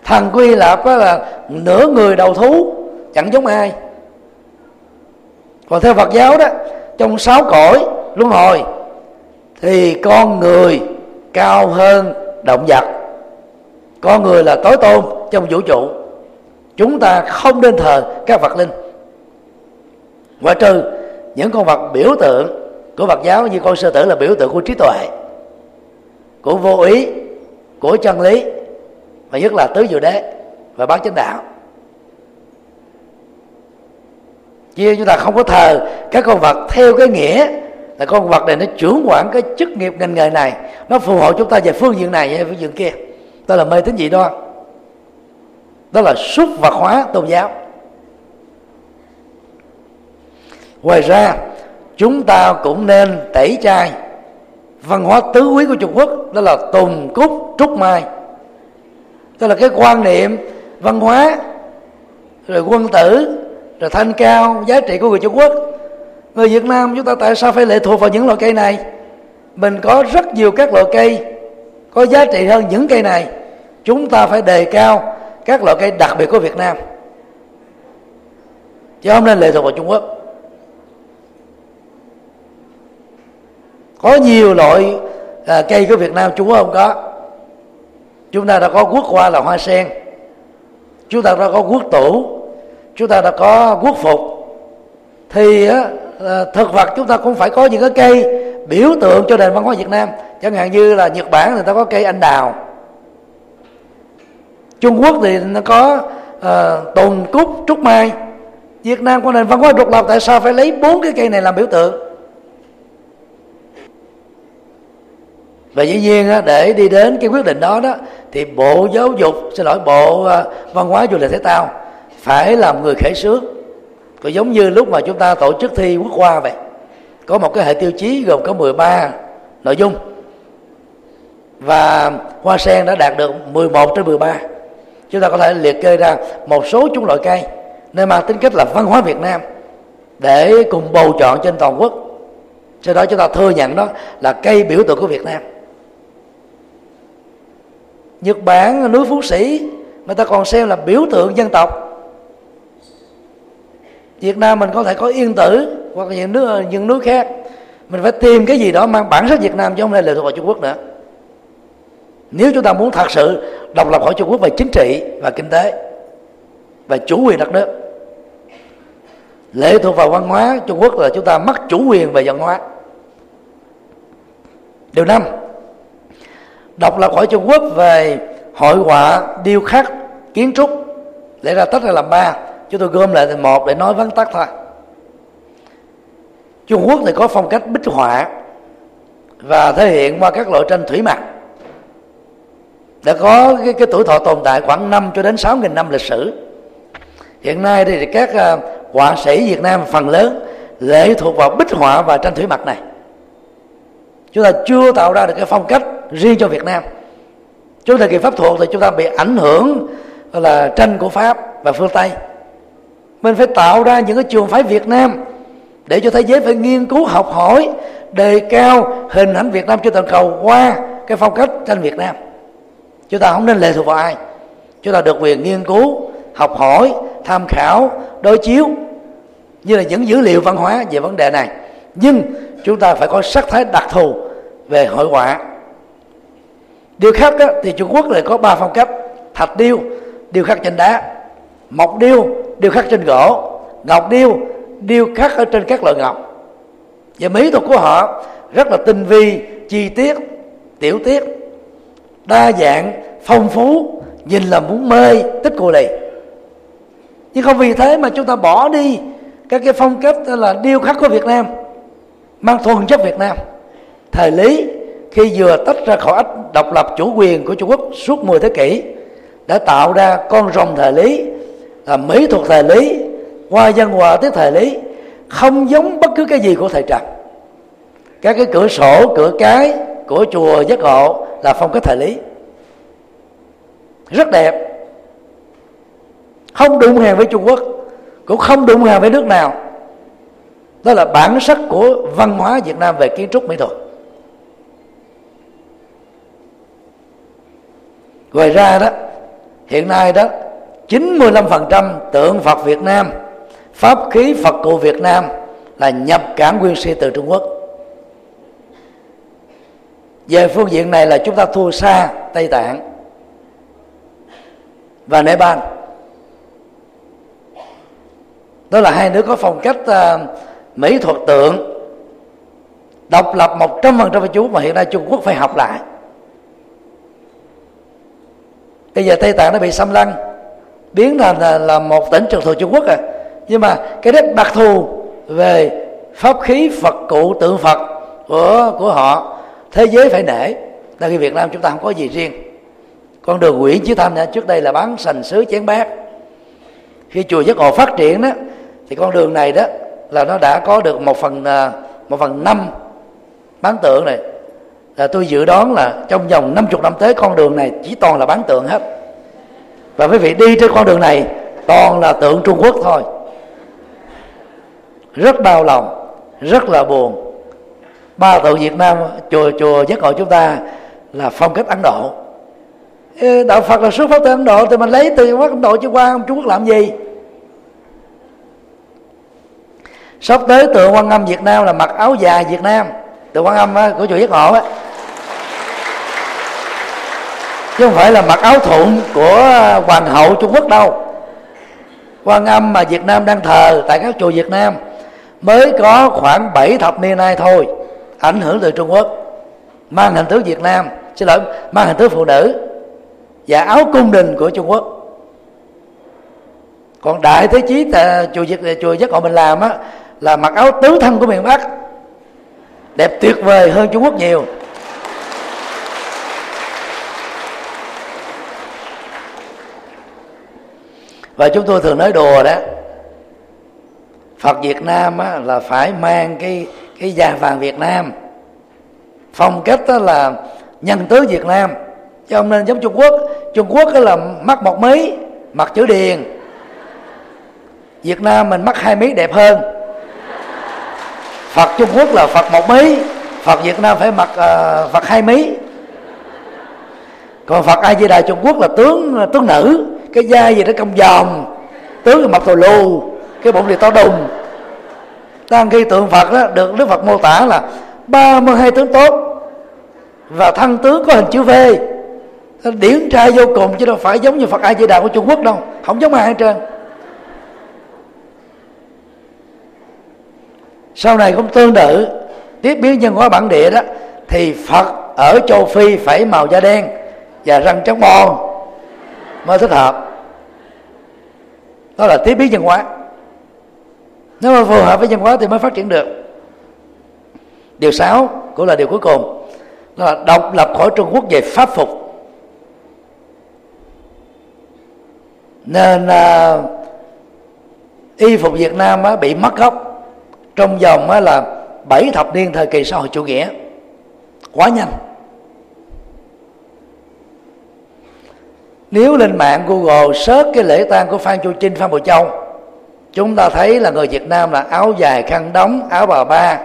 Thằng quy lạp là nửa người đầu thú, chẳng giống ai. Còn theo phật giáo đó, trong sáu cõi luân hồi, thì con người cao hơn động vật. Con người là tối tôn trong vũ trụ. Chúng ta không nên thờ các vật linh. Ngoại trừ những con vật biểu tượng của Phật giáo như con sư tử là biểu tượng của trí tuệ, của vô ý, của chân lý, và nhất là tứ diệu đế và bát chánh đạo. Chứ chúng ta không có thờ các con vật theo cái nghĩa là con vật này nó trưởng quản cái chức nghiệp ngành nghề này, nó phù hộ chúng ta về phương diện này về phương diện kia. Đó là mê tín dị đoan. Đó là xúc vật hóa tôn giáo. Ngoài ra, chúng ta cũng nên tẩy chay văn hóa tứ quý của trung quốc, đó là tùng cúc trúc mai. Tức là cái quan niệm văn hóa, rồi quân tử, rồi thanh cao, giá trị của người trung quốc. Người việt nam chúng ta tại sao phải lệ thuộc vào những loại cây này? Mình có rất nhiều các loại cây có giá trị hơn những cây này. Chúng ta phải đề cao các loại cây đặc biệt của việt nam. Chứ không nên lệ thuộc vào trung quốc. Có nhiều loại à, cây của việt nam chúng ta không có. Chúng ta đã có quốc hoa là hoa sen. Chúng ta đã có quốc tủ. Chúng ta đã có quốc phục. Thì á, à, thực vật chúng ta cũng phải có những cái cây biểu tượng cho nền văn hóa Việt Nam. Chẳng hạn như là Nhật Bản người ta có cây anh đào. Trung Quốc thì nó có à, uh, tùng cúc trúc mai. Việt Nam có nền văn hóa độc lập tại sao phải lấy bốn cái cây này làm biểu tượng? Và dĩ nhiên để đi đến cái quyết định đó đó, thì bộ giáo dục, xin lỗi, bộ à, văn hóa du lịch thể thao phải làm người khởi xướng. Còn giống như lúc mà chúng ta tổ chức thi quốc hoa vậy, có một cái hệ tiêu chí gồm có 13 nội dung. Và hoa sen đã đạt được 11 trên 13 chúng ta có thể liệt kê ra một số chúng loại cây nên mang tính cách là văn hóa Việt Nam để cùng bầu chọn trên toàn quốc. Sau đó chúng ta thừa nhận đó là cây biểu tượng của Việt Nam. Nhật Bản, núi Phú Sĩ, người ta còn xem là biểu tượng dân tộc. Việt Nam mình có thể có yên tử hoặc những nước những nước khác. Mình phải tìm cái gì đó mang bản sắc Việt Nam chứ không thể lệ thuộc vào Trung Quốc nữa. Nếu chúng ta muốn thật sự độc lập khỏi Trung Quốc về chính trị và kinh tế và chủ quyền đất nước, lệ thuộc vào văn hóa Trung Quốc là chúng ta mất chủ quyền về văn hóa. Điều năm độc lập khỏi Trung Quốc về hội họa điêu khắc kiến trúc. Để ra tách ra làm ba. Chúng tôi gom lại thành một để nói vắn tắt thôi. Trung Quốc thì có phong cách bích họa và thể hiện qua các loại tranh thủy mặc. Đã có cái, cái tuổi thọ tồn tại khoảng 5 cho đến 6 nghìn năm lịch sử. Hiện nay thì các uh, họa sĩ Việt Nam phần lớn lệ thuộc vào bích họa và tranh thủy mặc này. Chúng ta chưa tạo ra được cái phong cách riêng cho Việt Nam. Chúng ta kỳ pháp thuộc thì chúng ta bị ảnh hưởng là tranh của Pháp và phương Tây. Mình phải tạo ra những cái trường phái Việt Nam để cho thế giới phải nghiên cứu, học hỏi, đề cao hình ảnh Việt Nam trên toàn cầu qua cái phong cách tranh Việt Nam. Chúng ta không nên lệ thuộc vào ai. Chúng ta được quyền nghiên cứu, học hỏi, tham khảo, đối chiếu như là những dữ liệu văn hóa về vấn đề này. Nhưng chúng ta phải có sắc thái đặc thù về hội họa điêu khắc á, thì trung quốc lại có ba phong cách. Thạch điêu điêu khắc trên đá. Mộc điêu điêu khắc trên gỗ. Ngọc điêu điêu khắc ở trên các loại ngọc. Và mỹ thuật của họ rất là tinh vi chi tiết tiểu tiết. Đa dạng phong phú nhìn là muốn mê tích cô lì nhưng không vì thế mà chúng ta bỏ đi các cái phong cách là điêu khắc của Việt Nam mang thuần chất Việt Nam. Thời lý khi vừa tách ra khỏi ách độc lập chủ quyền của Trung Quốc suốt 10 thế kỷ, đã tạo ra con rồng thời lý, là mỹ thuật thời lý, hoa văn hòa tới thời lý, không giống bất cứ cái gì của thời trần. Các cái cửa sổ, cửa cái của chùa giác ngộ là phong cách thời lý. Rất đẹp. Không đụng hàng với trung quốc, cũng không đụng hàng với nước nào. Đó là bản sắc của văn hóa việt nam về kiến trúc mỹ thuật. Ngoài ra đó hiện nay đó 95% tượng Phật Việt Nam pháp khí Phật cụ Việt Nam là nhập cảng nguyên si từ Trung Quốc. Về phương diện này là chúng ta thua xa Tây Tạng và Nepal. Đó là hai nước có phong cách uh, mỹ thuật tượng độc lập một trăm phần trăm với chú mà hiện nay Trung Quốc phải học lại bây giờ Tây Tạng nó bị xâm lăng biến thành là, là một tỉnh trực thuộc Trung Quốc à. Nhưng mà cái đất đặc thù về pháp khí Phật cụ tượng Phật của của họ thế giới phải nể tại vì Việt Nam chúng ta không có gì riêng. Con đường Nguyễn Chí Thanh trước đây là bán sành sứ chén bát. Khi chùa Giác Ngộ phát triển đó thì con đường này đó là nó đã có được một phần à, một phần năm bán tượng này là tôi dự đoán là trong vòng 50 năm tới con đường này chỉ toàn là bán tượng hết. Và quý vị đi trên con đường này, toàn là tượng Trung Quốc thôi. Rất đau lòng, rất là buồn. Ba tượng Việt Nam, chùa chùa giác ngộ chúng ta là phong cách Ấn Độ. Đạo Phật là xuất phát từ Ấn Độ thì mình lấy từ Ấn Độ chứ qua Trung Quốc làm gì? Sắp tới tượng quan âm Việt Nam là mặc áo dài Việt Nam. Tượng quan âm của chùa giác ngộ á chứ không phải là mặc áo thụng của à, hoàng hậu Trung Quốc đâu. Quan âm mà Việt Nam đang thờ tại các chùa Việt Nam mới có khoảng 7 thập niên nay thôi, ảnh hưởng từ Trung Quốc, mang hình tướng Việt Nam, xin lỗi, mang hình tướng phụ nữ và áo cung đình của Trung Quốc. Còn đại thế chí tại chùa Việt à, chùa giác ngộ mình làm á, là mặc áo tứ thân của miền Bắc, đẹp tuyệt vời hơn Trung Quốc nhiều. Và chúng tôi thường nói đùa đó. Phật Việt Nam á, là phải mang cái cái da vàng Việt Nam. Phong cách đó là nhân tứ Việt Nam. Chứ không nên giống Trung Quốc. Trung Quốc đó là mắc một mí mặt chữ điền. Việt Nam mình mắc hai mí đẹp hơn. Phật Trung Quốc là Phật một mí Phật Việt Nam phải mặc uh, Phật hai mí. Còn Phật A Di Đà Trung Quốc là tướng tướng nữ cái da gì nó cong vòng tướng là mập thù lù, cái bụng thì to đùng. Đang khi tượng Phật đó, được Đức Phật mô tả là 32 tướng tốt và thân tướng có hình chữ V. Điển trai vô cùng chứ đâu phải giống như Phật A Di Đà của Trung Quốc đâu, không giống ai hết trơn. Sau này cũng tương tự, tiếp biến nhân hóa bản địa đó, thì Phật ở châu Phi phải màu da đen và răng trắng bòn mới thích hợp. Đó là tiếp biến nhân hóa. Nếu mà phù hợp với nhân hóa thì mới phát triển được. Điều sáu cũng là điều cuối cùng. Đó là độc lập khỏi trung quốc về pháp phục. Nên uh, y phục việt nam á, bị mất gốc. Trong vòng á, là bảy thập niên thời kỳ xã hội chủ nghĩa. Quá nhanh. Nếu lên mạng google search cái lễ tang của phan chu trinh phan bội châu chúng ta thấy là người việt nam là áo dài khăn đóng áo bà ba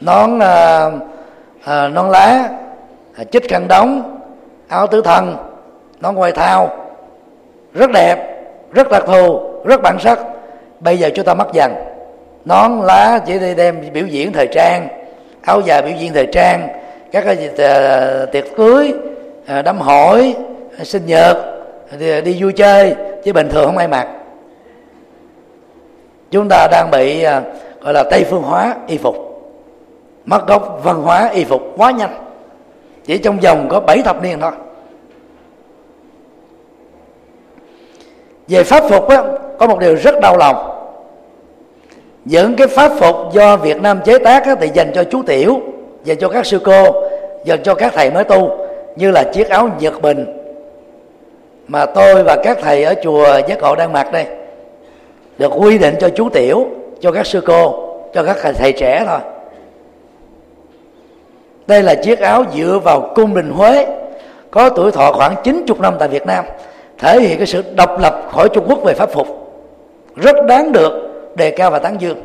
nón uh, uh, nón lá uh, chích khăn đóng áo tứ thân nón quay thao. Rất đẹp rất đặc thù rất bản sắc. Bây giờ chúng ta mất dần. Nón lá chỉ đi đem biểu diễn thời trang áo dài biểu diễn thời trang các cái uh, tiệc cưới uh, đám hỏi sinh nhật đi, đi vui chơi chứ bình thường không ai mặc. Chúng ta đang bị à, gọi là tây phương hóa y phục mất gốc văn hóa y phục quá nhanh chỉ trong vòng có bảy thập niên thôi. Về pháp phục á, có một điều rất đau lòng. Những cái pháp phục do Việt Nam chế tác á, thì dành cho chú tiểu dành cho các sư cô dành cho các thầy mới tu như là chiếc áo Nhật Bình mà tôi và các thầy ở chùa giác ngộ đang mặc đây được quy định cho chú tiểu, cho các sư cô, cho các thầy trẻ thôi. Đây là chiếc áo dựa vào cung đình Huế, có tuổi thọ khoảng 90 năm tại Việt Nam, thể hiện cái sự độc lập khỏi Trung Quốc về pháp phục. Rất đáng được đề cao và tán dương.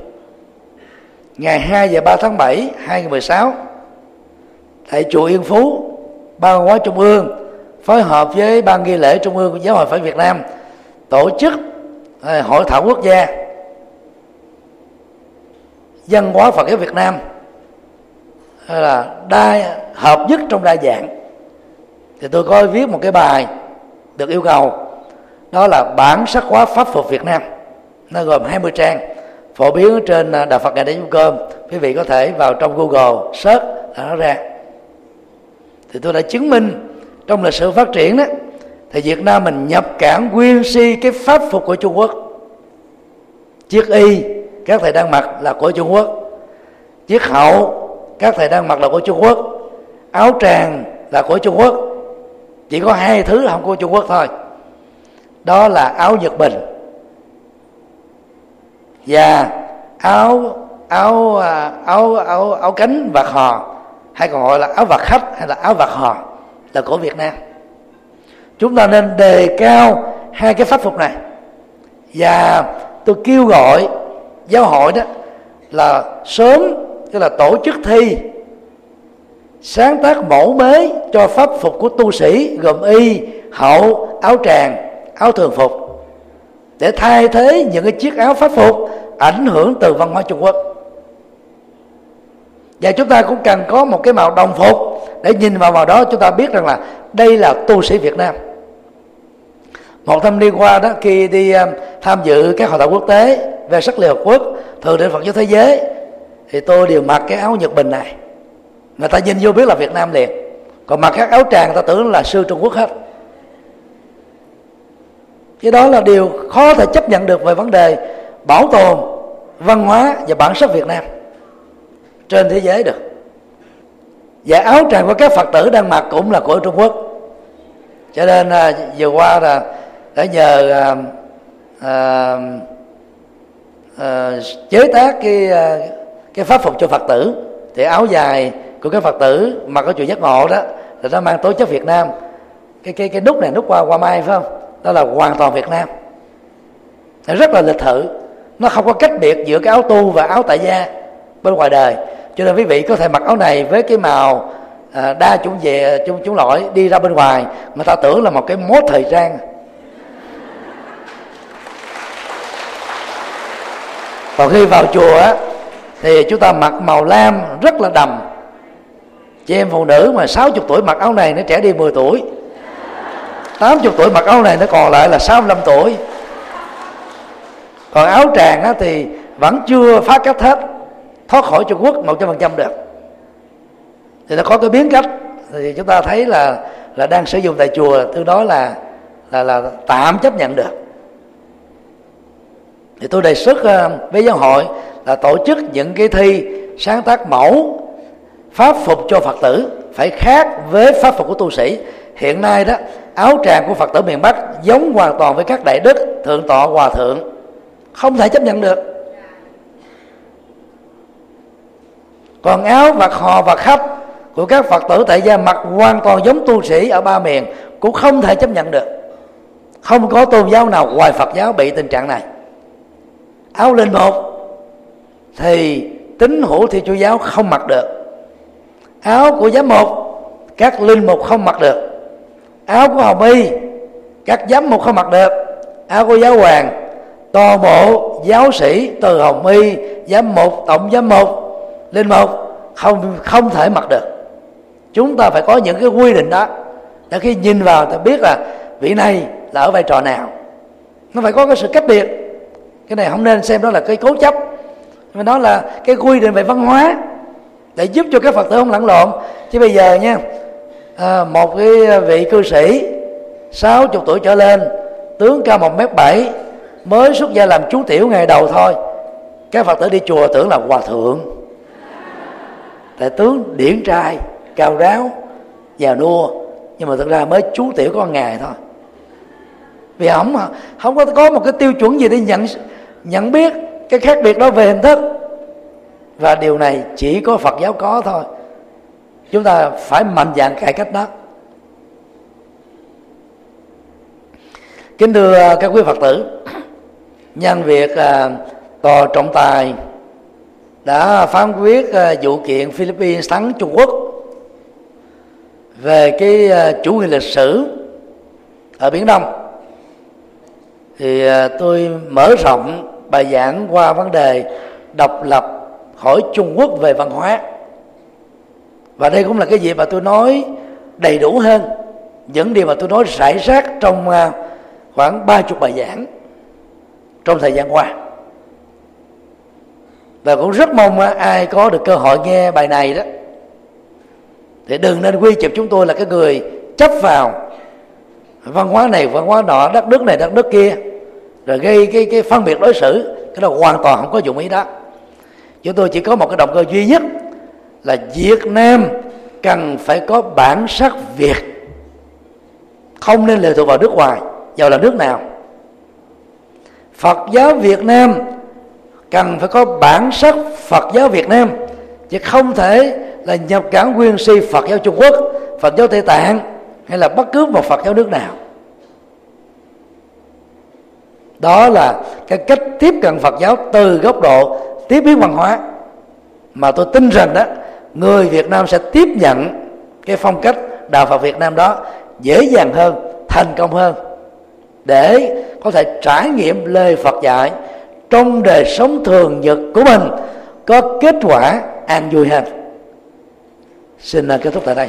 Ngày 2 và 3 tháng 7 2016 tại chùa Yên Phú, ban văn hóa trung ương phối hợp với ban nghi lễ trung ương của giáo hội phật Việt Nam tổ chức à, hội thảo quốc gia văn hóa Phật giáo Việt Nam là đa, hợp nhất trong đa dạng. Thì tôi có viết một cái bài được yêu cầu, đó là bản sắc hóa pháp phục Việt Nam. Nó gồm 20 trang, phổ biến trên à, đạo Phật ngày đến cơm. Quý vị có thể vào trong Google search là nó ra. Thì tôi đã chứng minh trong lịch sử phát triển đó, thì Việt Nam mình nhập cảng nguyên si, cái pháp phục của Trung Quốc. Chiếc y, các thầy đang mặc là của Trung Quốc. Chiếc hậu, các thầy đang mặc là của Trung Quốc. Áo tràng là của Trung Quốc. Chỉ có hai thứ không của Trung Quốc thôi. Đó là áo Nhật Bình và áo áo à, áo áo áo cánh vạt hò hay còn gọi là áo vạt khách hay là áo vạt hò là của Việt Nam. Chúng ta nên đề cao hai cái pháp phục này. Và tôi kêu gọi giáo hội đó là sớm, tức là tổ chức thi, sáng tác mẫu mới cho pháp phục của tu sĩ gồm y, hậu, áo tràng, áo thường phục, để thay thế những cái chiếc áo pháp phục ảnh hưởng từ văn hóa trung quốc và chúng ta cũng cần có một cái màu đồng phục để nhìn vào màu đó, chúng ta biết rằng là đây là tu sĩ việt nam. Một thâm niên qua đó khi đi à, tham dự các hội thảo quốc tế về sắc liên hợp quốc thường đến phật giáo thế giới, thì tôi đều mặc cái áo nhật bình này. Người ta nhìn vô biết là việt nam liền. Còn mặc các áo tràng, ta tưởng là sư trung quốc hết. Cái đó là điều khó thể chấp nhận được về vấn đề bảo tồn văn hóa và bản sắc việt nam trên thế giới được. Và áo tràng của các phật tử đang mặc cũng là của trung quốc. Cho nên à, vừa qua là đã nhờ à, à, à, chế tác cái à, cái pháp phục cho phật tử. Thì áo dài của các phật tử mặc ở chùa giác ngộ đó là nó mang tố chất việt nam. Cái cái cái nút này nút qua qua mai phải không? Đó là hoàn toàn việt nam. Nó rất là lịch thự. Nó không có cách biệt giữa cái áo tu và áo tại gia bên ngoài đời cho nên quý vị có thể mặc áo này với cái màu à, đa chủng về chủng, chủng loại đi ra bên ngoài mà ta tưởng là một cái mốt thời trang. Còn khi vào chùa á thì chúng ta mặc màu lam rất là đầm. Chị em phụ nữ mà 60 tuổi mặc áo này nó trẻ đi 10 tuổi. 80 tuổi mặc áo này nó còn lại là 65 tuổi. Còn áo tràng á, thì vẫn chưa phá cách hết thoát khỏi Trung Quốc một trăm phần trăm được. Thì nó có cái biến cách. Thì chúng ta thấy là là đang sử dụng tại chùa tương đối là là là tạm chấp nhận được. Thì tôi đề xuất ờ, với giáo hội là tổ chức những cái thi sáng tác mẫu pháp phục cho phật tử, phải khác với pháp phục của tu sĩ. Hiện nay đó, áo tràng của phật tử miền bắc giống hoàn toàn với các đại đức, thượng tọa, hòa thượng, không thể chấp nhận được. Còn áo vạt hò và khắp của các phật tử tại gia mặc hoàn toàn giống tu sĩ ở ba miền cũng không thể chấp nhận được. Không có tôn giáo nào ngoài phật giáo bị tình trạng này. Áo linh mục thì tín hữu thì chúa giáo không mặc được. Áo của giám mục, các linh mục không mặc được. Áo của hồng y, các giám mục không mặc được. Áo của giáo hoàng, toàn bộ giáo sĩ từ hồng y, giám mục, tổng giám mục linh mục không không thể mặc được. Chúng ta phải có những cái quy định đó. Để khi nhìn vào ta biết là vị này là ở vai trò nào. Nó phải có cái sự cách biệt. Cái này không nên xem đó là cái cố chấp. Mà nó là cái quy định về văn hóa để giúp cho các phật tử không lẫn lộn. Chứ bây giờ nha à, một cái vị cư sĩ 60 tuổi trở lên tướng cao một m bảy mới xuất gia làm chú tiểu ngày đầu thôi. Các phật tử đi chùa tưởng là hòa thượng tại tướng điển trai cao ráo già nua. Nhưng mà thực ra mới chú tiểu có ngày thôi. Vì không không có có một cái tiêu chuẩn gì để nhận nhận biết cái khác biệt đó về hình thức. Và điều này chỉ có phật giáo có thôi. Chúng ta phải mạnh dạn cải cách đó. Kính thưa à, các quý phật tử nhân việc à, tòa trọng tài đã phán quyết ờ, vụ kiện Philippines thắng Trung Quốc về cái ờ, chủ quyền lịch sử ở biển Đông. Thì ờ, tôi mở rộng bài giảng qua vấn đề độc lập khỏi Trung Quốc về văn hóa. Và đây cũng là cái gì mà tôi nói đầy đủ hơn, những điều mà tôi nói rải rác trong khoảng ba chục bài giảng trong thời gian qua và cũng rất mong ai có được cơ hội nghe bài này đó, thì đừng nên quy chụp chúng tôi là cái người chấp vào văn hóa này, văn hóa nọ, đất nước này, đất nước kia, rồi gây cái cái phân biệt đối xử, cái đó hoàn toàn không có dụng ý đó. Chúng tôi chỉ có một cái động cơ duy nhất là Việt Nam cần phải có bản sắc Việt, không nên lệ thuộc vào nước ngoài, giàu là nước nào. Phật giáo Việt Nam cần phải có bản sắc Phật giáo Việt Nam, chứ không thể là nhập cản nguyên si Phật giáo Trung Quốc, Phật giáo Tây Tạng, hay là bất cứ một Phật giáo nước nào. Đó là cái cách tiếp cận Phật giáo từ góc độ tiếp biến văn hóa. Mà tôi tin rằng đó, người Việt Nam sẽ tiếp nhận cái phong cách đạo Phật Việt Nam đó dễ dàng hơn, thành công hơn, để có thể trải nghiệm lời Phật dạy trong đời sống thường nhật của mình, có kết quả an vui hơn. Xin kết thúc tại đây.